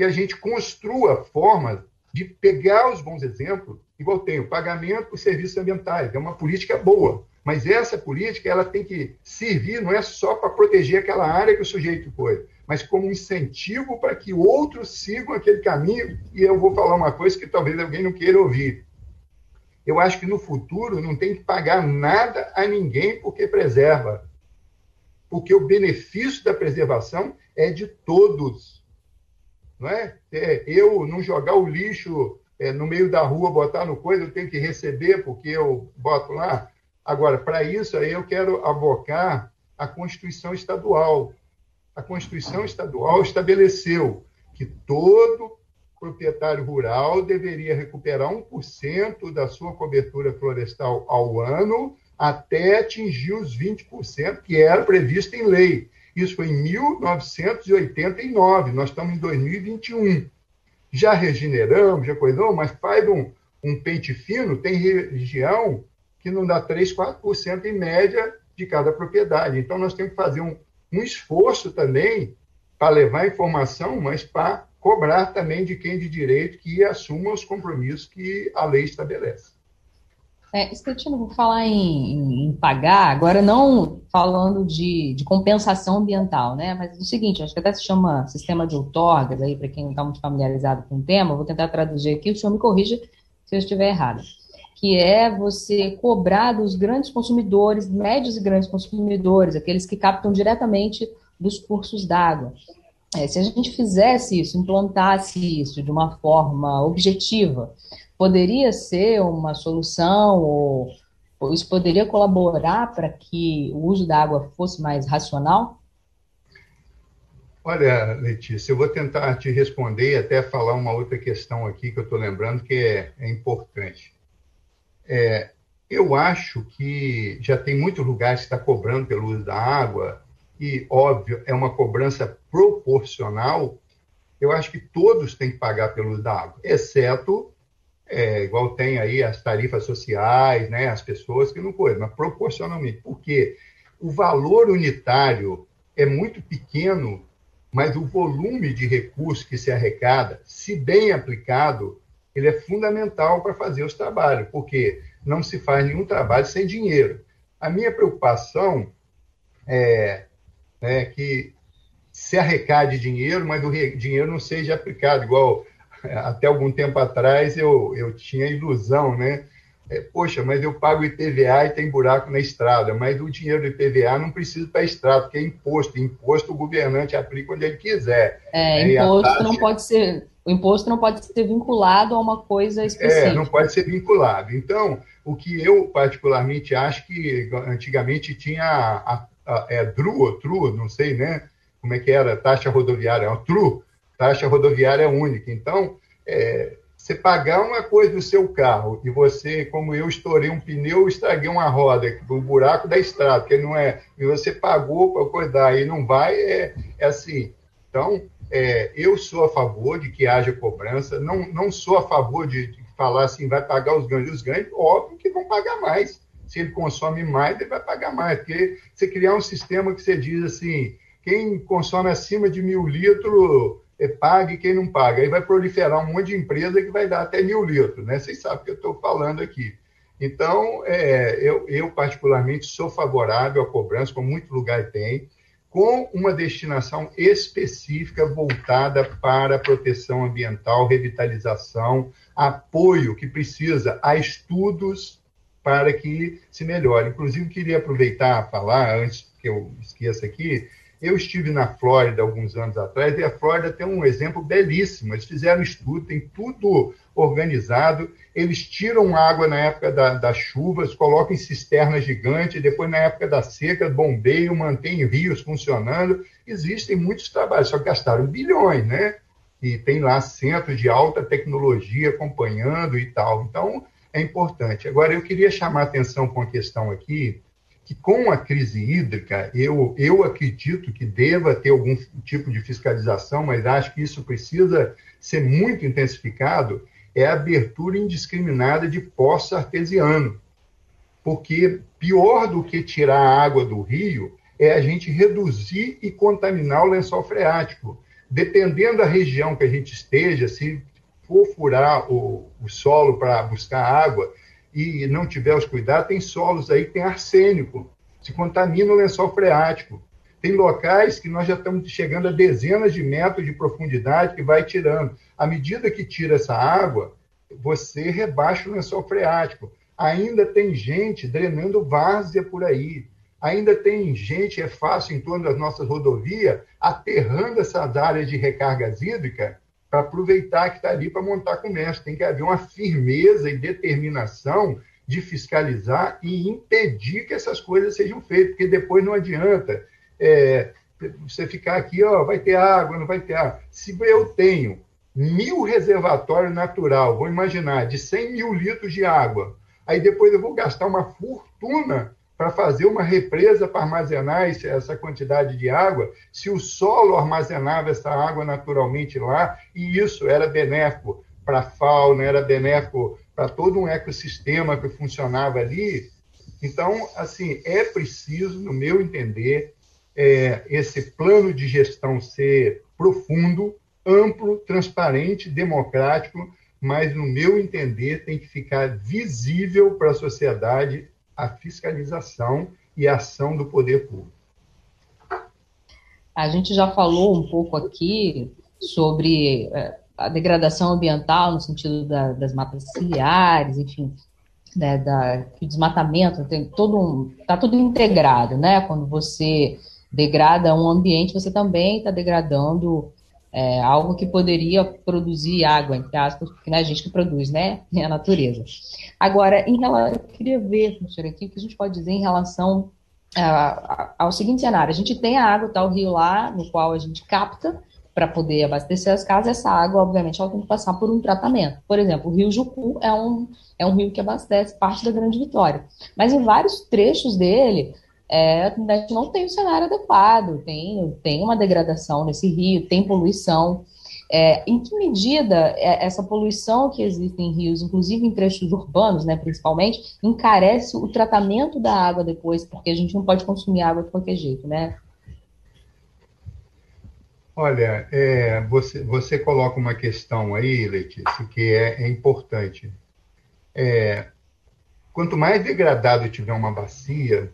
que a gente construa formas de pegar os bons exemplos, igual tem o pagamento por serviços ambientais, é uma política boa, mas essa política ela tem que servir não é só para proteger aquela área que o sujeito foi, mas como incentivo para que outros sigam aquele caminho. E eu vou falar uma coisa que talvez alguém não queira ouvir. Eu acho que no futuro não tem que pagar nada a ninguém porque preserva. Porque o benefício da preservação é de todos. Não é? é eu não jogar o lixo é, no meio da rua, botar no coisa, eu tenho que receber porque eu boto lá. Agora, para isso aí eu quero abocar a Constituição Estadual, a Constituição Estadual estabeleceu que todo proprietário rural deveria recuperar 1% da sua cobertura florestal ao ano até atingir os 20% que era previsto em lei. Isso foi em 1989, nós estamos em 2021. Já regeneramos, já coisou, mas faz um, um pente fino, tem região que não dá 3, 4% em média de cada propriedade. Então, nós temos que fazer um, um esforço também para levar informação, mas para cobrar também de quem de direito que assuma os compromissos que a lei estabelece. É, vou falar em, em, em, pagar, agora não falando de, de, compensação ambiental, né? Mas é o seguinte, acho que até se chama sistema de outorgas, aí, para quem não está muito familiarizado com o tema, vou tentar traduzir aqui, o senhor me corrija se eu estiver errado que é você cobrar dos grandes consumidores, médios e grandes consumidores, aqueles que captam diretamente dos cursos d'água. É, se a gente fizesse isso, implantasse isso de uma forma objetiva, poderia ser uma solução ou, isso poderia colaborar para que o uso da água fosse mais racional? Olha, Letícia, eu vou tentar te responder e até falar uma outra questão aqui que eu estou lembrando que é, é importante. É, eu acho que já tem muitos lugares que está cobrando pelo uso da água, e, óbvio, é uma cobrança proporcional. Eu acho que todos têm que pagar pelo uso da água, exceto, é, igual tem aí as tarifas sociais, né, as pessoas que não podem, mas proporcionalmente. Por quê? O valor unitário é muito pequeno, mas o volume de recursos que se arrecada, se bem aplicado, ele é fundamental para fazer os trabalhos, porque não se faz nenhum trabalho sem dinheiro. A minha preocupação é, né, que se arrecade dinheiro, mas o dinheiro não seja aplicado, igual até algum tempo atrás eu, eu tinha ilusão, né? É, Poxa, mas eu pago IPVA e tem buraco na estrada, mas o dinheiro do IPVA não precisa para a estrada, porque é imposto. Imposto o governante aplica onde ele quiser. É, né? imposto taxa... não pode ser, o imposto não pode ser vinculado a uma coisa específica. É, não pode ser vinculado. Então, o que eu particularmente acho que antigamente tinha a, a, é DRU ou TRU, não sei, né? Como é que era? Taxa rodoviária, é TRU, taxa rodoviária única. Então, é, você pagar uma coisa do seu carro e você, como eu, estourei um pneu, estraguei uma roda, um buraco da estrada, que não é, e você pagou para cuidar e não vai, é, é assim. Então, é, eu sou a favor de que haja cobrança, não, não sou a favor de, de falar assim, vai pagar os ganhos. Os ganhos, óbvio que vão pagar mais. Se ele consome mais, ele vai pagar mais. Porque você criar um sistema que você diz assim, quem consome acima de mil litros é, pague quem não paga. Aí vai proliferar um monte de empresa que vai dar até mil litros, né? Vocês sabem o que eu estou falando aqui. Então, é, eu, eu, particularmente sou favorável à cobrança, como muito lugar tem, com uma destinação específica voltada para proteção ambiental, revitalização, apoio que precisa a estudos para que se melhore. Inclusive, queria aproveitar a falar, antes que eu esqueça aqui, eu estive na Flórida alguns anos atrás e a Flórida tem um exemplo belíssimo. Eles fizeram estudo, tem tudo organizado. Eles tiram água na época da, das chuvas, colocam em cisternas gigantes, depois, na época da seca, bombeiam, mantêm rios funcionando. Existem muitos trabalhos, só gastaram bilhões, né? E tem lá centros de alta tecnologia acompanhando e tal. Então, é importante. Agora, eu queria chamar a atenção com a questão aqui que com a crise hídrica, eu, eu acredito que deva ter algum tipo de fiscalização, mas acho que isso precisa ser muito intensificado, é a abertura indiscriminada de poço artesiano. Porque pior do que tirar a água do rio é a gente reduzir e contaminar o lençol freático. Dependendo da região que a gente esteja, se for furar o, o solo para buscar água, e não tiver os cuidados, tem solos aí que tem arsênico, se contamina o lençol freático. Tem locais que nós já estamos chegando a dezenas de metros de profundidade que vai tirando. À medida que tira essa água, você rebaixa o lençol freático. Ainda tem gente drenando várzea por aí. Ainda tem gente, é fácil, em torno das nossas rodovias, aterrando essas áreas de recargas hídricas para aproveitar que está ali para montar comércio. Tem que haver uma firmeza e determinação de fiscalizar e impedir que essas coisas sejam feitas, porque depois não adianta é, você ficar aqui, ó, vai ter água, não vai ter água. Se eu tenho mil reservatórios natural, vou imaginar, de 100 mil litros de água, aí depois eu vou gastar uma fortuna para fazer uma represa para armazenar essa quantidade de água, se o solo armazenava essa água naturalmente lá, e isso era benéfico para a fauna, era benéfico para todo um ecossistema que funcionava ali. Então, assim, é preciso, no meu entender, é, esse plano de gestão ser profundo, amplo, transparente, democrático, mas, no meu entender, tem que ficar visível para a sociedade a fiscalização e a ação do poder público. A gente já falou um pouco aqui sobre é, a degradação ambiental no sentido da, das matas ciliares, enfim, né, da, o desmatamento, tem todo um, tá tudo integrado, né? Quando você degrada um ambiente, você também está degradando é, algo que poderia produzir água, entre aspas, porque não é a gente que produz, né? (laughs) É a natureza. Agora, em relação, eu queria ver, professor, aqui, o que a gente pode dizer em relação a, a, ao seguinte cenário. A gente tem a água, tá o rio lá, no qual a gente capta para poder abastecer as casas. Essa água, obviamente, ela tem que passar por um tratamento. Por exemplo, o rio Jucu é um, é um rio que abastece parte da Grande Vitória. Mas em vários trechos dele, é, a gente não tem um cenário adequado, tem, tem uma degradação nesse rio, tem poluição. É, em que medida é, essa poluição que existe em rios, inclusive em trechos urbanos, né, principalmente, encarece o tratamento da água depois, porque a gente não pode consumir água de qualquer jeito, né? Olha, é, você, você coloca uma questão aí, Letícia, que é, é importante. É, quanto mais degradado tiver uma bacia,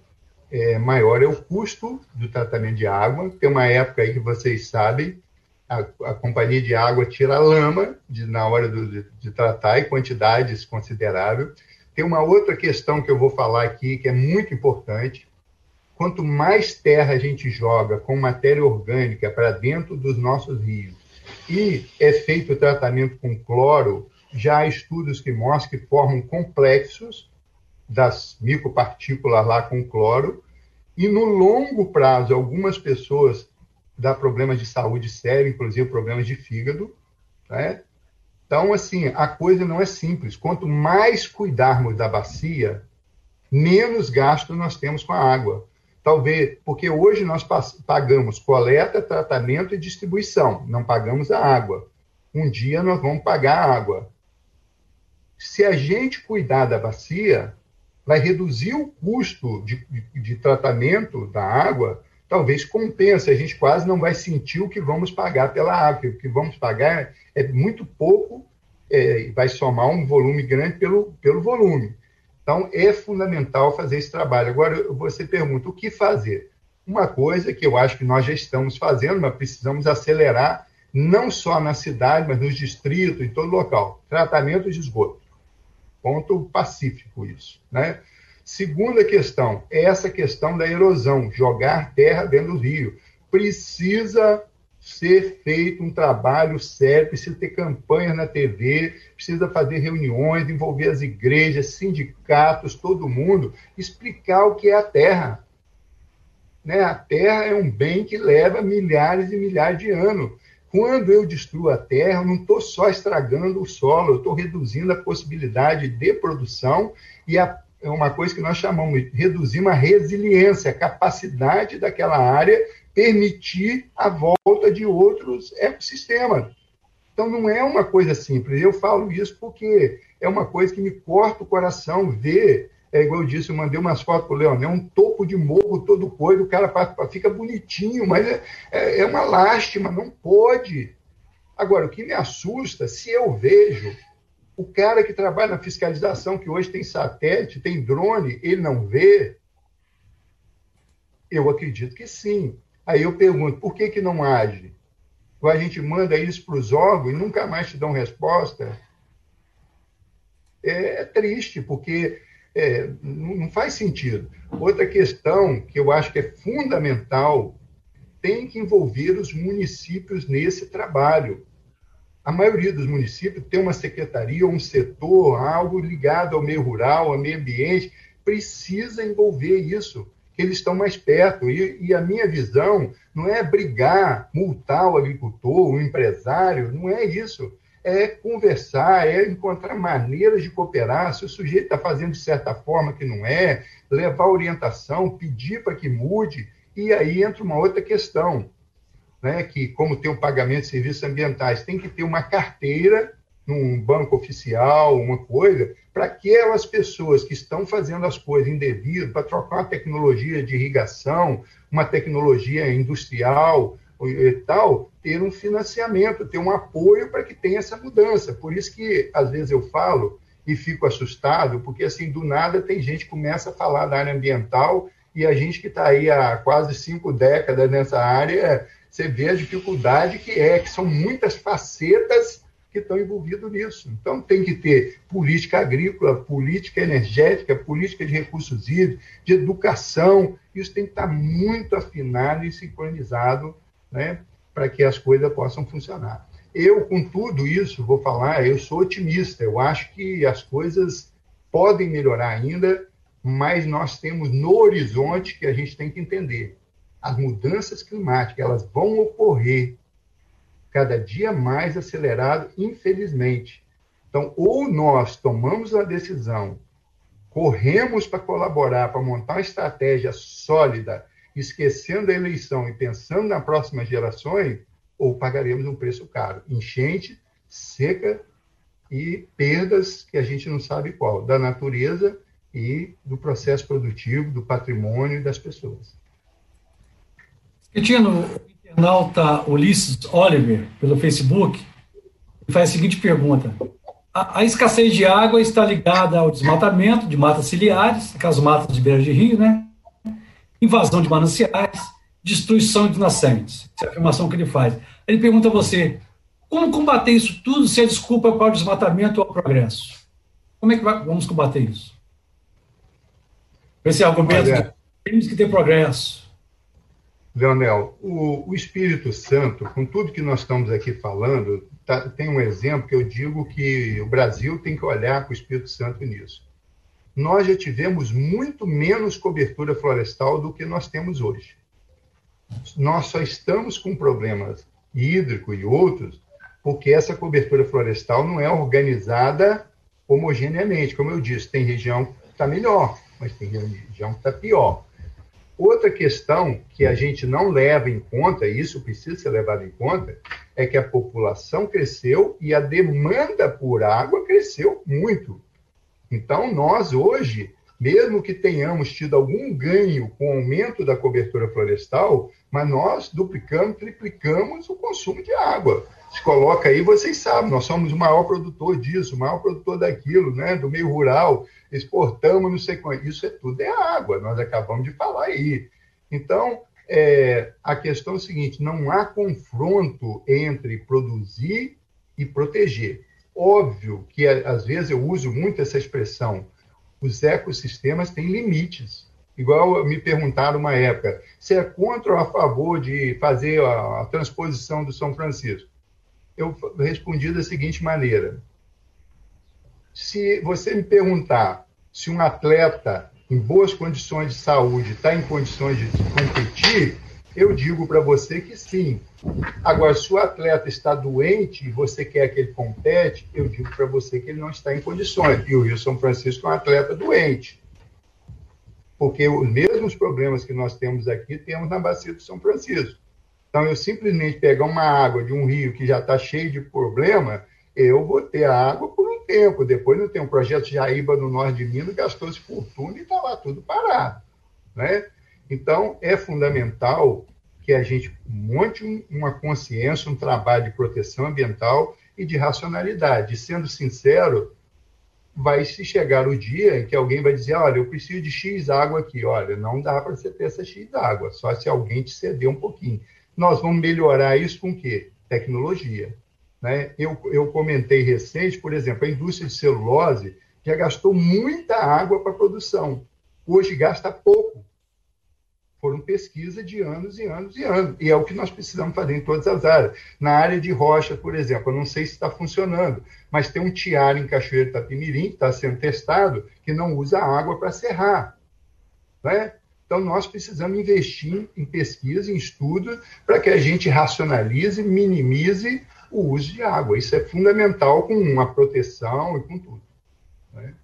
é, maior é o custo do tratamento de água. Tem uma época aí que vocês sabem, a, a companhia de água tira lama de, na hora do, de, de tratar em quantidades consideráveis. Tem uma outra questão que eu vou falar aqui que é muito importante. Quanto mais terra a gente joga com matéria orgânica para dentro dos nossos rios e é feito o tratamento com cloro, já há estudos que mostram que formam complexos das micropartículas lá com cloro, e no longo prazo, algumas pessoas dá problemas de saúde sério, inclusive problemas de fígado, né? Então, assim, a coisa não é simples. Quanto mais cuidarmos da bacia, menos gasto nós temos com a água. Talvez, porque hoje nós pagamos coleta, tratamento e distribuição, não pagamos a água. Um dia nós vamos pagar a água. Se a gente cuidar da bacia, vai reduzir o custo de, de, tratamento da água, talvez compense. A gente quase não vai sentir o que vamos pagar pela água. O que vamos pagar é muito pouco, é, vai somar um volume grande pelo, pelo volume. Então, é fundamental fazer esse trabalho. Agora, você pergunta, o que fazer? Uma coisa que eu acho que nós já estamos fazendo, mas precisamos acelerar, não só na cidade, mas nos distritos, em todo local. Tratamento de esgoto. Ponto pacífico isso, né? Segunda questão, é essa questão da erosão, jogar terra dentro do rio. Precisa ser feito um trabalho sério, precisa ter campanhas na TV, precisa fazer reuniões, envolver as igrejas, sindicatos, todo mundo, explicar o que é a terra. Né? A terra é um bem que leva milhares e milhares de anos. Quando eu destruo a terra, eu não estou só estragando o solo, eu estou reduzindo a possibilidade de produção e a, é uma coisa que nós chamamos de reduzir uma resiliência, a capacidade daquela área permitir a volta de outros ecossistemas. Então, não é uma coisa simples. Eu falo isso porque é uma coisa que me corta o coração ver. É igual eu disse, eu mandei umas fotos para o Leonel, um topo de morro todo coisa, o cara fica bonitinho, mas é, é, é uma lástima, não pode. Agora, o que me assusta, se eu vejo o cara que trabalha na fiscalização, que hoje tem satélite, tem drone, ele não vê, eu acredito que sim. Aí eu pergunto, por que, que não age? Ou a gente manda isso para os órgãos e nunca mais te dão resposta? É, é triste, porque é, não faz sentido. Outra questão que eu acho que é fundamental tem que envolver os municípios nesse trabalho. A maioria dos municípios tem uma secretaria, um setor, algo ligado ao meio rural, ao meio ambiente, precisa envolver isso eles estão mais perto. E, e, a minha visão não é brigar, multar o agricultor, o empresário, não é isso. É conversar, é encontrar maneiras de cooperar. Se o sujeito está fazendo de certa forma que não é, levar orientação, pedir para que mude. E aí entra uma outra questão, né? que, como tem o pagamento de serviços ambientais, tem que ter uma carteira num banco oficial, uma coisa, para aquelas pessoas que estão fazendo as coisas indevidas, para trocar uma tecnologia de irrigação, uma tecnologia industrial e tal, ter um financiamento, ter um apoio para que tenha essa mudança. Por isso que, às vezes, eu falo e fico assustado, porque, assim, do nada tem gente que começa a falar da área ambiental e a gente que está aí há quase cinco décadas nessa área, você vê a dificuldade que é, que são muitas facetas que estão envolvidos nisso. Então, tem que ter política agrícola, política energética, política de recursos hídricos, de educação. Isso tem que estar muito afinado e sincronizado né, para que as coisas possam funcionar. Eu, com tudo isso, vou falar, eu sou otimista. Eu acho que as coisas podem melhorar ainda, mas nós temos no horizonte que a gente tem que entender. As mudanças climáticas, elas vão ocorrer cada dia mais acelerado, infelizmente. Então, ou nós tomamos a decisão, corremos para colaborar, para montar uma estratégia sólida, esquecendo a eleição e pensando nas próximas gerações, ou pagaremos um preço caro. Enchente, seca e perdas que a gente não sabe qual, da natureza e do processo produtivo, do patrimônio e das pessoas. Cretino, internauta Ulisses Oliver, pelo Facebook, faz a seguinte pergunta. A, a, escassez de água está ligada ao desmatamento de matas ciliares, aquelas matas de beira de rio, né? Invasão de mananciais, destruição de nascentes. Essa é a afirmação que ele faz. Ele pergunta a você, como combater isso tudo se a desculpa é para o desmatamento ou o progresso? Como é que vai, vamos combater isso? Esse argumento Olha, temos que ter progresso. Leonel, o, o, Espírito Santo, com tudo que nós estamos aqui falando, tá, tem um exemplo que eu digo que o Brasil tem que olhar com o Espírito Santo nisso. Nós já tivemos muito menos cobertura florestal do que nós temos hoje. Nós só estamos com problemas hídrico e outros porque essa cobertura florestal não é organizada homogeneamente. Como eu disse, tem região que está melhor, mas tem região que está pior. Outra questão que a gente não leva em conta, e isso precisa ser levado em conta, é que a população cresceu e a demanda por água cresceu muito. Então, nós hoje, mesmo que tenhamos tido algum ganho com o aumento da cobertura florestal, mas nós duplicamos, triplicamos o consumo de água se coloca aí, vocês sabem, nós somos o maior produtor disso, o maior produtor daquilo, né, do meio rural, exportamos, não sei quanto. Isso é tudo é água, nós acabamos de falar aí. Então, é, a questão é o seguinte: não há confronto entre produzir e proteger. Óbvio que, às vezes, eu uso muito essa expressão, os ecossistemas têm limites. Igual me perguntaram uma época, se é contra ou a favor de fazer a, a transposição do São Francisco? eu respondi da seguinte maneira: se você me perguntar se um atleta em boas condições de saúde está em condições de competir, eu digo para você que sim. Agora, se o atleta está doente e você quer que ele compete, eu digo para você que ele não está em condições. E o Rio São Francisco é um atleta doente. Porque os mesmos problemas que nós temos aqui, temos na Bacia do São Francisco. Então, eu simplesmente pegar uma água de um rio que já está cheio de problema, eu vou ter a água por um tempo. Depois não tem um projeto Jaíba no norte de Minas, gastou-se fortuna e está lá tudo parado. Né? Então, é fundamental que a gente monte uma consciência, um trabalho de proteção ambiental e de racionalidade. E, sendo sincero, vai se chegar o dia em que alguém vai dizer, olha, eu preciso de X água aqui. Olha, não dá para você ter essa X água, só se alguém te ceder um pouquinho. Nós vamos melhorar isso com o quê? Tecnologia. Né? Eu, eu comentei recente, por exemplo, a indústria de celulose já gastou muita água para produção. Hoje gasta pouco. Foram pesquisas de anos e anos e anos. E é o que nós precisamos fazer em todas as áreas. Na área de rocha, por exemplo, eu não sei se está funcionando, mas tem um tiara em Cachoeiro Itapimirim, que está sendo testado, que não usa água para serrar. Né? Então, nós precisamos investir em pesquisa, em estudo, para que a gente racionalize, minimize o uso de água. Isso é fundamental com uma proteção e com tudo. Né?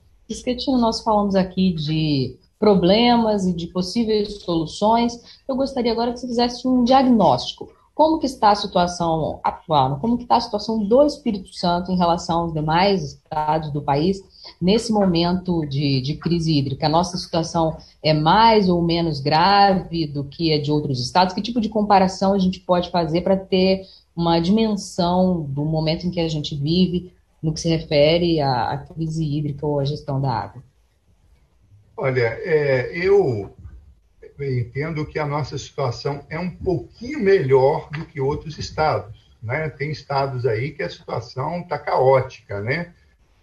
Nós falamos aqui de problemas e de possíveis soluções. Eu gostaria agora que você fizesse um diagnóstico. Como que está a situação atual? Como que está a situação do Espírito Santo em relação aos demais estados do país? nesse momento de, de crise hídrica, a nossa situação é mais ou menos grave do que a de outros estados? Que tipo de comparação a gente pode fazer para ter uma dimensão do momento em que a gente vive no que se refere à, à crise hídrica ou à gestão da água? Olha, é, eu entendo que a nossa situação é um pouquinho melhor do que outros estados. Né? Tem estados aí que a situação está caótica, né?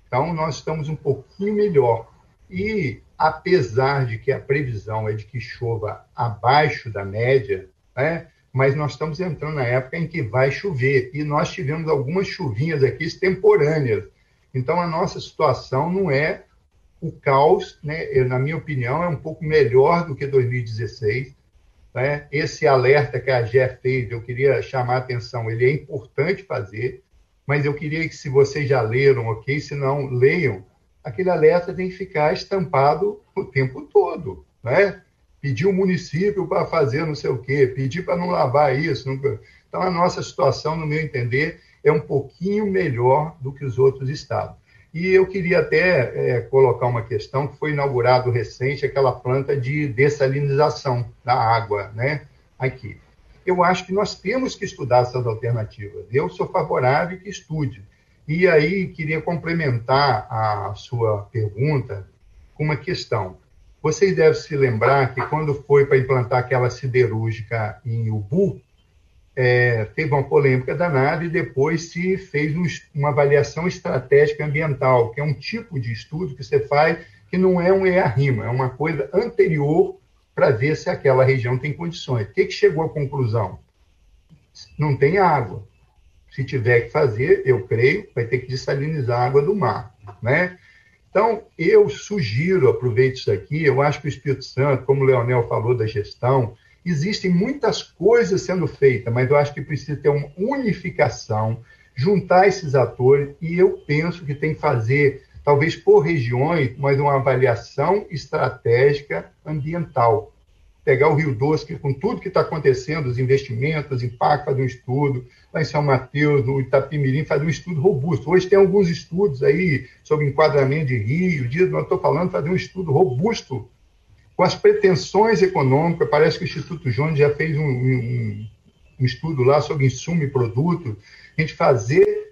Então, nós estamos um pouquinho melhor. E, apesar de que a previsão é de que chova abaixo da média, né, mas nós estamos entrando na época em que vai chover. E nós tivemos algumas chuvinhas aqui extemporâneas. Então, a nossa situação não é o caos, né, na minha opinião, é um pouco melhor do que 2016. Né? Esse alerta que a GE fez, eu queria chamar a atenção, ele é importante fazer mas eu queria que, se vocês já leram, ok? Se não, leiam. Aquele alerta tem que ficar estampado o tempo todo, né? Pedir o município para fazer não sei o quê, pedir para não lavar isso. Não... Então, a nossa situação, no meu entender, é um pouquinho melhor do que os outros estados. E eu queria até é, colocar uma questão que foi inaugurado recente, aquela planta de dessalinização da água, né? Aqui eu acho que nós temos que estudar essas alternativas. Eu sou favorável que estude. E aí, queria complementar a sua pergunta com uma questão. Vocês devem se lembrar que quando foi para implantar aquela siderúrgica em Ubu, é, teve uma polêmica danada e depois se fez um, uma avaliação estratégica ambiental, que é um tipo de estudo que você faz que não é um EA-RIMA, é uma coisa anterior para ver se aquela região tem condições. O que, que chegou à conclusão? Não tem água. Se tiver que fazer, eu creio, vai ter que dessalinizar a água do mar, né? Então, eu sugiro, aproveite isso aqui, eu acho que o Espírito Santo, como o Leonel falou da gestão, existem muitas coisas sendo feitas, mas eu acho que precisa ter uma unificação, juntar esses atores, e eu penso que tem que fazer, talvez por regiões, mas uma avaliação estratégica ambiental pegar o Rio Doce, que com tudo que está acontecendo, os investimentos, os impactos, fazer um estudo, lá em São Mateus, no Itapimirim, fazer um estudo robusto. Hoje tem alguns estudos aí sobre enquadramento de rio, dias, não estou falando, fazer um estudo robusto com as pretensões econômicas, parece que o Instituto Jones já fez um, um, um estudo lá sobre insumo e produto, a gente fazer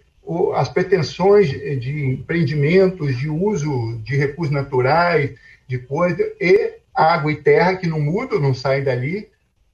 as pretensões de empreendimentos, de uso de recursos naturais, de coisa, e água e terra que não mudam, não saem dali,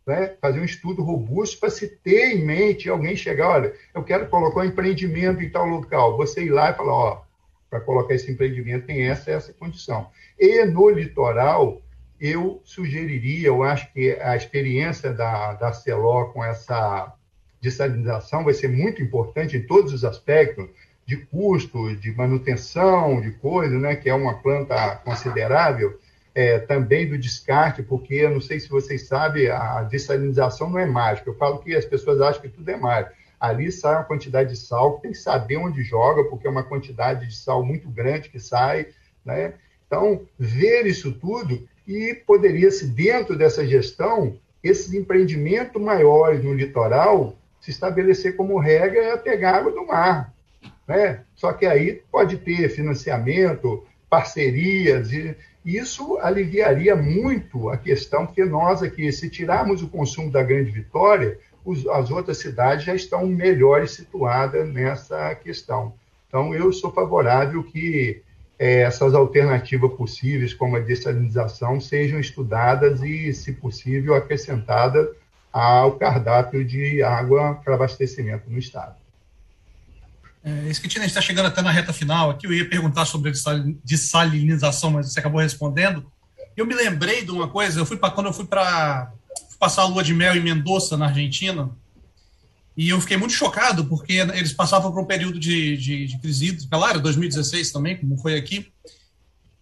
né? fazer um estudo robusto para se ter em mente alguém chegar, olha, eu quero colocar um empreendimento em tal local, você ir lá e falar, ó, para colocar esse empreendimento tem essa essa condição. E no litoral, eu sugeriria, eu acho que a experiência da, da CELO com essa dessalinização vai ser muito importante em todos os aspectos, de custo, de manutenção, de coisa, né, que é uma planta considerável, é, também do descarte, porque eu não sei se vocês sabem, a dessalinização não é mágica. Eu falo que as pessoas acham que tudo é mágico. Ali sai uma quantidade de sal, tem que saber onde joga, porque é uma quantidade de sal muito grande que sai. Né? Então, ver isso tudo e poderia-se, dentro dessa gestão, esses empreendimentos maiores no litoral se estabelecer como regra pegar água do mar. Né? Só que aí pode ter financiamento, parcerias, e isso aliviaria muito a questão, porque nós aqui, se tirarmos o consumo da Grande Vitória, os, as outras cidades já estão melhores situadas nessa questão. Então, eu sou favorável que é, essas alternativas possíveis, como a dessalinização, sejam estudadas e, se possível, acrescentadas ao cardápio de água para abastecimento no Estado. É, Esquitina, a gente está chegando até na reta final aqui. Eu ia perguntar sobre dessalinização, mas você acabou respondendo. Eu me lembrei de uma coisa. Eu fui para quando eu fui para passar a lua de mel em Mendoza, na Argentina, e eu fiquei muito chocado porque eles passavam por um período de, de, de crise claro, 2016 também, como foi aqui,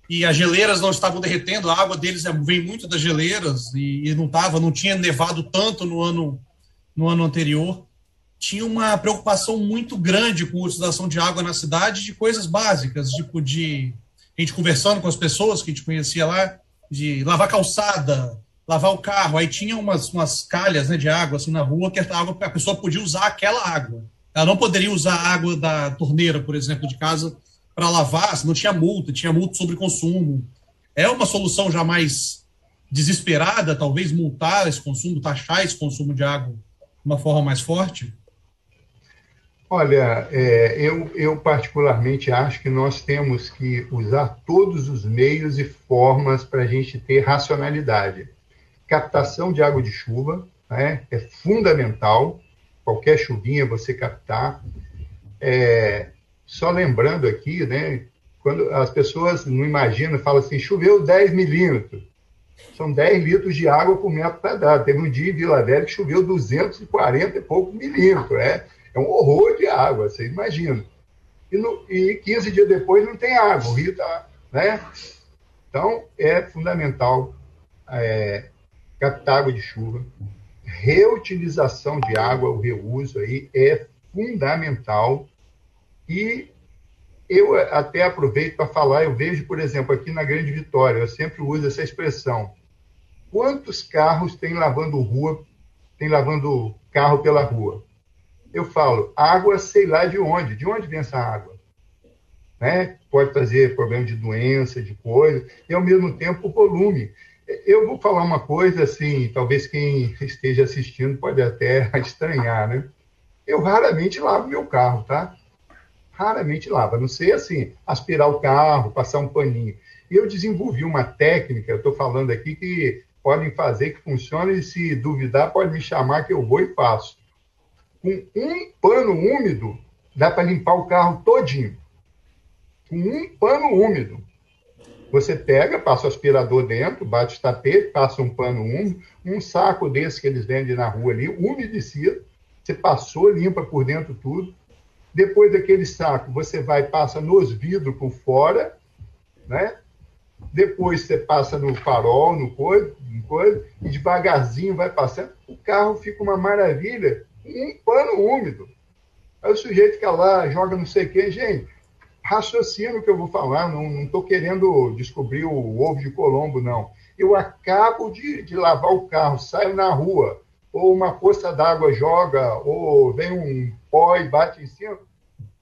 e as geleiras não estavam derretendo. A água deles é, vem muito das geleiras e, e não tava, não tinha nevado tanto no ano no ano anterior tinha uma preocupação muito grande com a utilização de água na cidade, de coisas básicas, tipo de a gente conversando com as pessoas que a gente conhecia lá, de lavar calçada, lavar o carro, aí tinha umas, umas calhas né, de água assim na rua que a, água, a pessoa podia usar aquela água. Ela não poderia usar a água da torneira, por exemplo, de casa para lavar, não tinha multa, tinha multa sobre consumo. É uma solução já mais desesperada, talvez multar esse consumo, taxar esse consumo de água de uma forma mais forte? Olha, é, eu, eu particularmente acho que nós temos que usar todos os meios e formas para a gente ter racionalidade. Captação de água de chuva né, é fundamental, qualquer chuvinha você captar. É, só lembrando aqui, né, quando as pessoas não imaginam, falam assim, choveu 10 milímetros. São 10 litros de água por metro quadrado. Teve um dia em Vila Velha que choveu 240 e pouco milímetros. É, é um horror de água, você imagina. E, no, e 15 dias depois não tem água, o rio está. Né? Então, é fundamental é, captar água de chuva, reutilização de água, o reuso aí é fundamental. E eu até aproveito para falar, eu vejo, por exemplo, aqui na Grande Vitória, eu sempre uso essa expressão. Quantos carros tem lavando rua, tem lavando carro pela rua? eu falo, água sei lá de onde, de onde vem essa água? Né? Pode trazer problema de doença, de coisa, e ao mesmo tempo o volume. Eu vou falar uma coisa assim, talvez quem esteja assistindo pode até (laughs) estranhar, né? Eu raramente lavo meu carro, tá? Raramente lavo, a não ser assim, aspirar o carro, passar um paninho. Eu desenvolvi uma técnica, eu estou falando aqui que podem fazer que funcione e se duvidar pode me chamar que eu vou e faço. Com um pano úmido dá para limpar o carro todinho. Com um pano úmido. Você pega, passa o aspirador dentro, bate o tapete, passa um pano úmido, um saco desse que eles vendem na rua ali, umedecido, você passou, limpa por dentro tudo. Depois daquele saco, você vai passa nos vidros por fora, né? Depois você passa no farol, no coisa, no coisa, e devagarzinho vai passando. O carro fica uma maravilha, um pano úmido. Aí o sujeito fica lá, joga não sei quem. Gente, raciocina o que eu vou falar, não estou querendo descobrir o ovo de Colombo, não. Eu acabo de, de lavar o carro, saio na rua, ou uma poça d'água joga, ou vem um pó e bate em cima.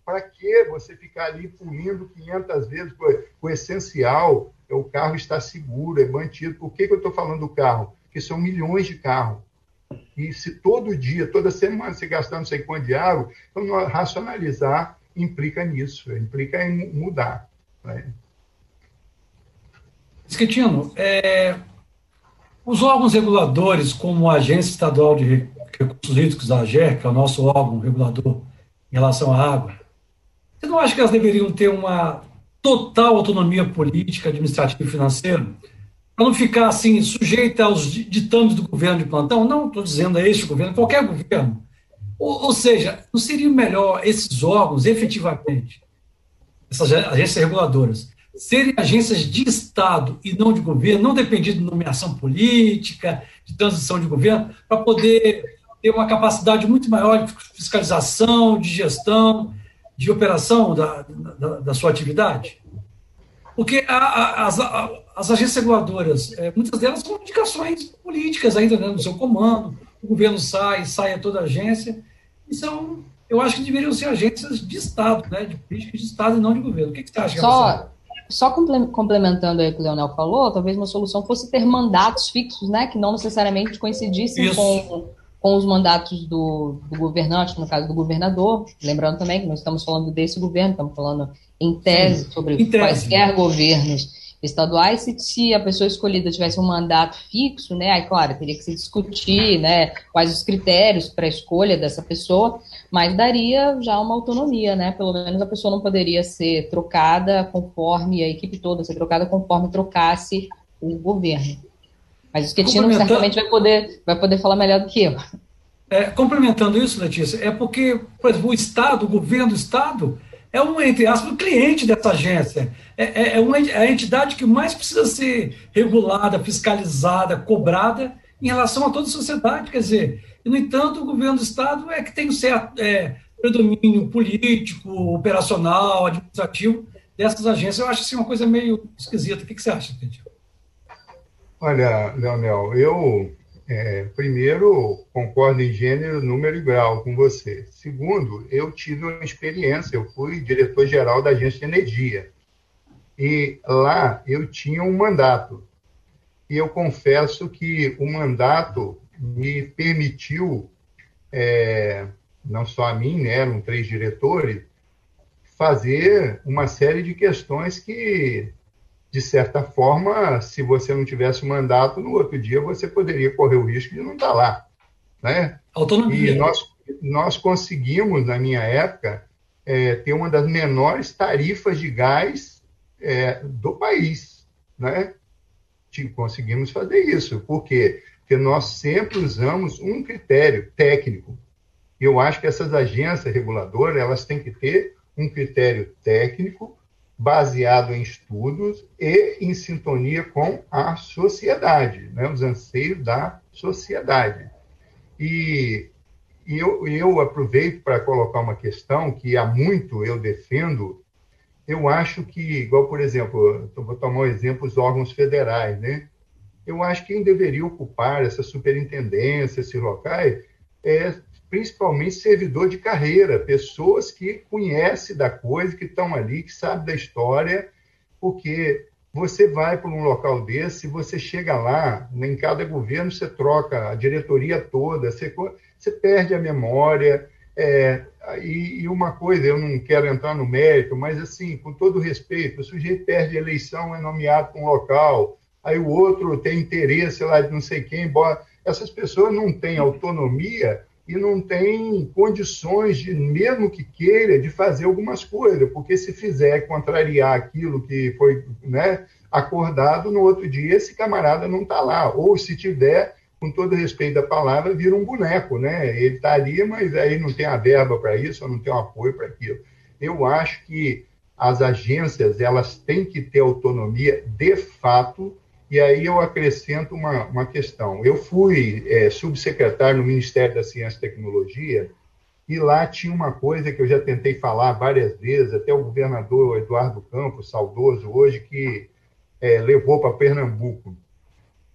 Para que você ficar ali pulindo 500 vezes o essencial? É o carro está seguro, é mantido. Por que, que eu estou falando do carro? Porque são milhões de carros. E se todo dia, toda semana, você gastar não sei quanto água, então racionalizar implica nisso, implica em mudar. Né? Esquetino, é, os órgãos reguladores, como a Agência Estadual de Recursos Hídricos, a AGER, que é o nosso órgão regulador em relação à água, você não acha que elas deveriam ter uma total autonomia política, administrativa e financeira, para não ficar assim sujeita aos ditames do governo de plantão? Não estou dizendo a este governo, qualquer governo. Ou, ou, seja, não seria melhor esses órgãos, efetivamente, essas agências reguladoras, serem agências de Estado e não de governo, não depender de nomeação política, de transição de governo, para poder ter uma capacidade muito maior de fiscalização, de gestão, de operação da, da, da sua atividade? Porque a, a, as, a, as, agências reguladoras, é, muitas delas são indicações políticas ainda né, no seu comando, o governo sai, sai a toda a agência, e são, eu acho que deveriam ser agências de Estado, né, de política de Estado e não de governo. O que, que você acha? Só, só complementando aí o que o Leonel falou, talvez uma solução fosse ter mandatos fixos, né, que não necessariamente coincidissem com, com os mandatos do, do, governante, no caso do governador. Lembrando também que nós estamos falando desse governo, estamos falando em tese sobre em tese. quaisquer governos estaduais, se, se, a pessoa escolhida tivesse um mandato fixo, né, aí, claro, teria que se discutir, né, quais os critérios para a escolha dessa pessoa, mas daria já uma autonomia, né, pelo menos a pessoa não poderia ser trocada conforme, a equipe toda ser trocada conforme trocasse o governo. Mas o Schettino certamente vai poder, vai poder falar melhor do que eu. É, complementando isso, Letícia, é porque, por exemplo, o Estado, o governo do Estado, é um, entre aspas, cliente dessa agência. É, é, é, uma, é a entidade que mais precisa ser regulada, fiscalizada, cobrada em relação a toda a sociedade. Quer dizer, e, no entanto, o governo do Estado é que tem um certo é, predomínio político, operacional, administrativo dessas agências. Eu acho assim, uma coisa meio esquisita. O que, que você acha, Pedro? Olha, Leonel, eu é, primeiro, concordo em gênero, número e grau com você. Segundo, eu tive uma experiência, eu fui diretor-geral da Agência de Energia. E lá eu tinha um mandato. E eu confesso que o mandato me permitiu, é, não só a mim, né, eram três diretores, fazer uma série de questões que de certa forma, se você não tivesse mandato, no outro dia você poderia correr o risco de não estar lá. Né? Autonomia. E nós, nós conseguimos, na minha época, é, ter uma das menores tarifas de gás é, do país. Né? Conseguimos fazer isso. Por quê? Porque nós sempre usamos um critério técnico. Eu acho que essas agências reguladoras elas têm que ter um critério técnico baseado em estudos e em sintonia com a sociedade, né, os anseios da sociedade. E, e eu, eu aproveito para colocar uma questão que há muito eu defendo. Eu acho que, igual, por exemplo, vou tomar um exemplo, os órgãos federais, né? Eu acho que quem deveria ocupar essa superintendência, esses locais, é principalmente servidor de carreira, pessoas que conhecem da coisa, que estão ali, que sabem da história, porque você vai para um local desse, você chega lá, em cada governo você troca a diretoria toda, você, você perde a memória, É, e, e, uma coisa, eu não quero entrar no mérito, mas assim, com todo respeito, o sujeito perde a eleição, é nomeado para um local, aí o outro tem interesse lá de não sei quem, embora essas pessoas não têm autonomia e não têm condições de, mesmo que queira, de fazer algumas coisas, porque se fizer contrariar aquilo que foi né, acordado, no outro dia esse camarada não está lá, ou se tiver com todo respeito da palavra, vira um boneco, né? Ele está ali, mas aí não tem a verba para isso, não tem um apoio para aquilo. Eu acho que as agências elas têm que ter autonomia de fato, e aí eu acrescento uma, uma questão. Eu fui é, subsecretário no Ministério da Ciência e Tecnologia, e lá tinha uma coisa que eu já tentei falar várias vezes, até o governador Eduardo Campos, saudoso hoje, que é, levou para Pernambuco.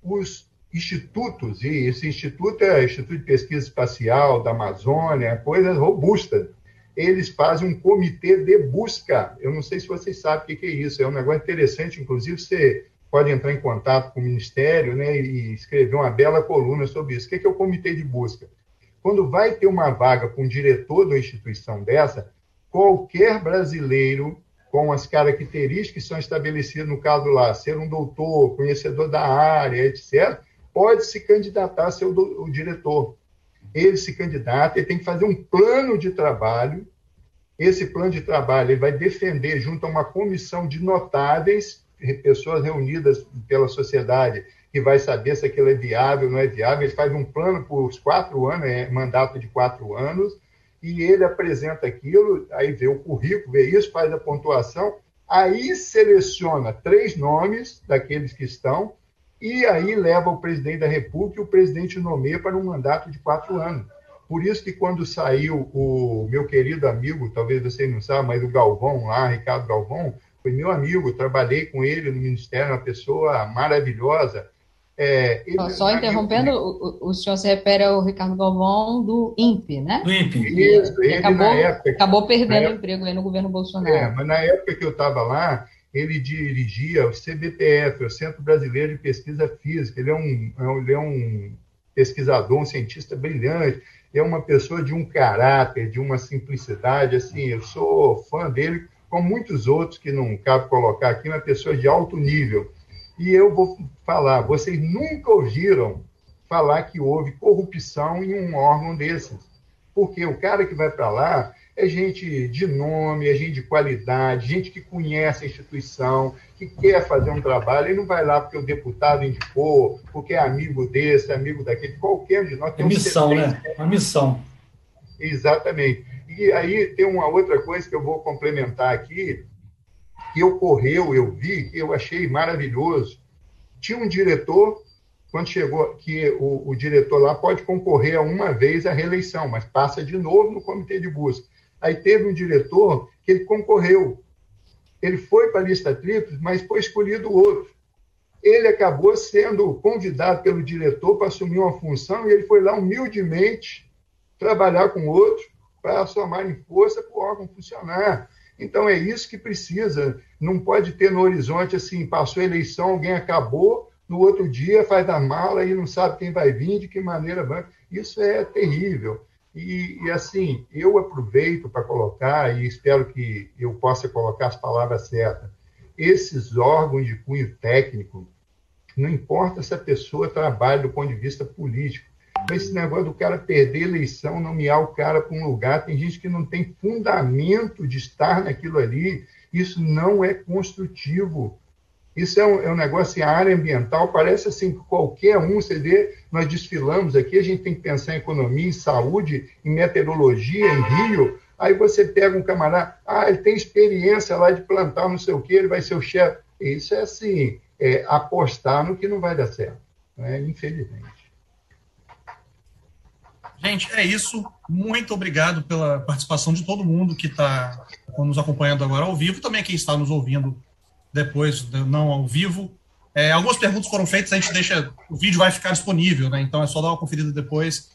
Os institutos, e esse instituto é o Instituto de Pesquisa Espacial da Amazônia, coisas robustas. Eles fazem um comitê de busca. Eu não sei se vocês sabem o que é isso. É um negócio interessante. Inclusive, você pode entrar em contato com o Ministério né, e escrever uma bela coluna sobre isso. O que é o comitê de busca? Quando vai ter uma vaga para um diretor de uma instituição dessa, qualquer brasileiro com as características que são estabelecidas no caso lá, ser um doutor, conhecedor da área, etc., pode se candidatar a ser o, o diretor. Ele se candidata, ele tem que fazer um plano de trabalho. Esse plano de trabalho ele vai defender junto a uma comissão de notáveis, pessoas reunidas pela sociedade, que vai saber se aquilo é viável ou não é viável. Ele faz um plano por quatro anos, é mandato de quatro anos, e ele apresenta aquilo, aí vê o currículo, vê isso, faz a pontuação, aí seleciona três nomes daqueles que estão, e aí leva o presidente da República e o presidente nomeia para um mandato de quatro anos. Por isso que quando saiu o meu querido amigo, talvez você não saiba, mas o Galvão lá, Ricardo Galvão, foi meu amigo, trabalhei com ele no Ministério, uma pessoa maravilhosa. É, ele, Só interrompendo, o, o, senhor se refere ao Ricardo Galvão do INPE, né? Do INPE. Isso, ele, acabou, época, acabou perdendo o emprego aí no governo Bolsonaro. É, mas na época que eu estava lá, ele dirigia o CBPF, o Centro Brasileiro de Pesquisa Física. Ele é um, é ele é um pesquisador, um cientista brilhante, é uma pessoa de um caráter, de uma simplicidade, assim, eu sou fã dele, como muitos outros que não cabe colocar aqui, uma pessoa de alto nível. E eu vou falar, vocês nunca ouviram falar que houve corrupção em um órgão desses. Porque o cara que vai para lá, é gente de nome, é gente de qualidade, gente que conhece a instituição, que quer fazer um trabalho, e não vai lá porque o deputado indicou, porque é amigo desse, amigo daquele, qualquer de nós. É missão, né? Uma missão. Exatamente. E aí tem uma outra coisa que eu vou complementar aqui, que ocorreu, eu vi, eu achei maravilhoso. Tinha um diretor, quando chegou, que o, o diretor lá pode concorrer a uma vez à reeleição, mas passa de novo no comitê de busca. Aí teve um diretor que ele concorreu. Ele foi para a lista tríplice, mas foi escolhido outro. Ele acabou sendo convidado pelo diretor para assumir uma função e ele foi lá humildemente trabalhar com outro para somarem força para o órgão funcionar. Então é isso que precisa. Não pode ter no horizonte assim, passou a eleição, alguém acabou, no outro dia faz a mala e não sabe quem vai vir, de que maneira vai. Isso é terrível. E, e, assim, eu aproveito para colocar, e espero que eu possa colocar as palavras certas, esses órgãos de cunho técnico, não importa se a pessoa trabalha do ponto de vista político, esse negócio do cara perder eleição, nomear o cara para um lugar, tem gente que não tem fundamento de estar naquilo ali, isso não é construtivo. Isso é um, é um negócio, a área ambiental parece assim que qualquer um, você vê, nós desfilamos aqui, a gente tem que pensar em economia, em saúde, em meteorologia, em rio. Aí você pega um camarada, ah, ele tem experiência lá de plantar não sei o que, ele vai ser o chefe. Isso é assim, é apostar no que não vai dar certo, né? infelizmente. Gente, é isso. Muito obrigado pela participação de todo mundo que está nos acompanhando agora ao vivo, também quem está nos ouvindo depois, não ao vivo. É, algumas perguntas foram feitas, a gente deixa. O vídeo vai ficar disponível, né? Então é só dar uma conferida depois.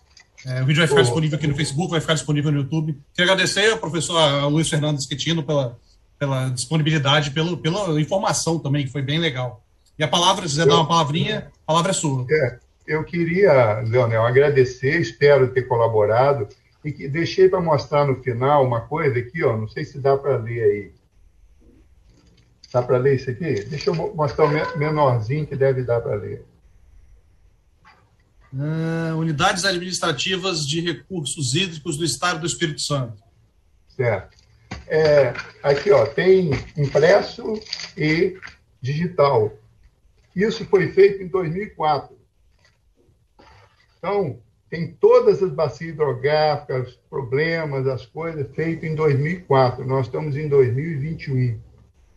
É, o vídeo vai ficar disponível aqui no Facebook, vai ficar disponível no YouTube. Quero agradecer ao professor Luiz Fernando Schettino pela, pela disponibilidade, pelo, pela informação também, que foi bem legal. E a palavra, se quiser dar uma palavrinha, a palavra é sua. É, eu queria, Leonel, agradecer, espero ter colaborado. E que deixei para mostrar no final uma coisa aqui, ó, não sei se dá para ler aí. Dá para ler isso aqui? Deixa eu mostrar o menorzinho que deve dar para ler. Uh, unidades administrativas de recursos hídricos do Estado do Espírito Santo. Certo. É, aqui, ó, tem impresso e digital. Isso foi feito em 2004. Então, tem todas as bacias hidrográficas, problemas, as coisas, feito em 2004. Nós estamos em 2021.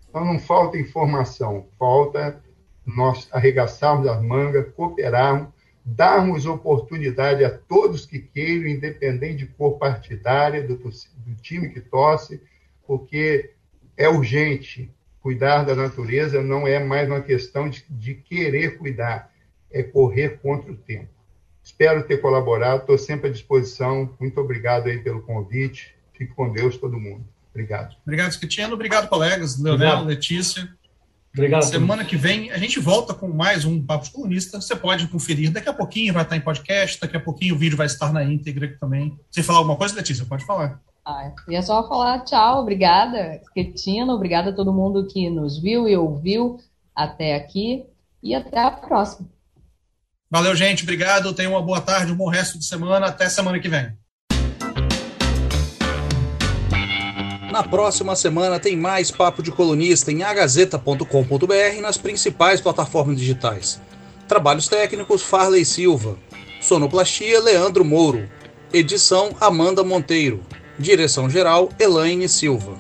Então, não falta informação, falta nós arregaçarmos as mangas, cooperarmos, darmos oportunidade a todos que queiram, independente de cor partidária, do, do time que torce, porque é urgente cuidar da natureza, não é mais uma questão de, de querer cuidar, é correr contra o tempo. Espero ter colaborado, estou sempre à disposição. Muito obrigado aí pelo convite. Fique com Deus, todo mundo. Obrigado. Obrigado, Esquitiano. Obrigado, colegas. Leonel. Letícia. Obrigado. Semana que vem a gente volta com mais um Papo Comunista. Você pode conferir. Daqui a pouquinho vai estar em podcast, daqui a pouquinho o vídeo vai estar na íntegra também. Você falar alguma coisa, Letícia? Pode falar. Ah, e é só falar tchau, obrigada, Esquetino, obrigada a todo mundo que nos viu e ouviu até aqui e até a próxima. Valeu, gente, obrigado, tenham uma boa tarde, um bom resto de semana, até semana que vem. Na próxima semana tem mais Papo de Colunista em agazeta.com.br e nas principais plataformas digitais. Trabalhos técnicos Farley Silva. Sonoplastia Leandro Mouro. Edição Amanda Monteiro. Direção-geral Elaine Silva.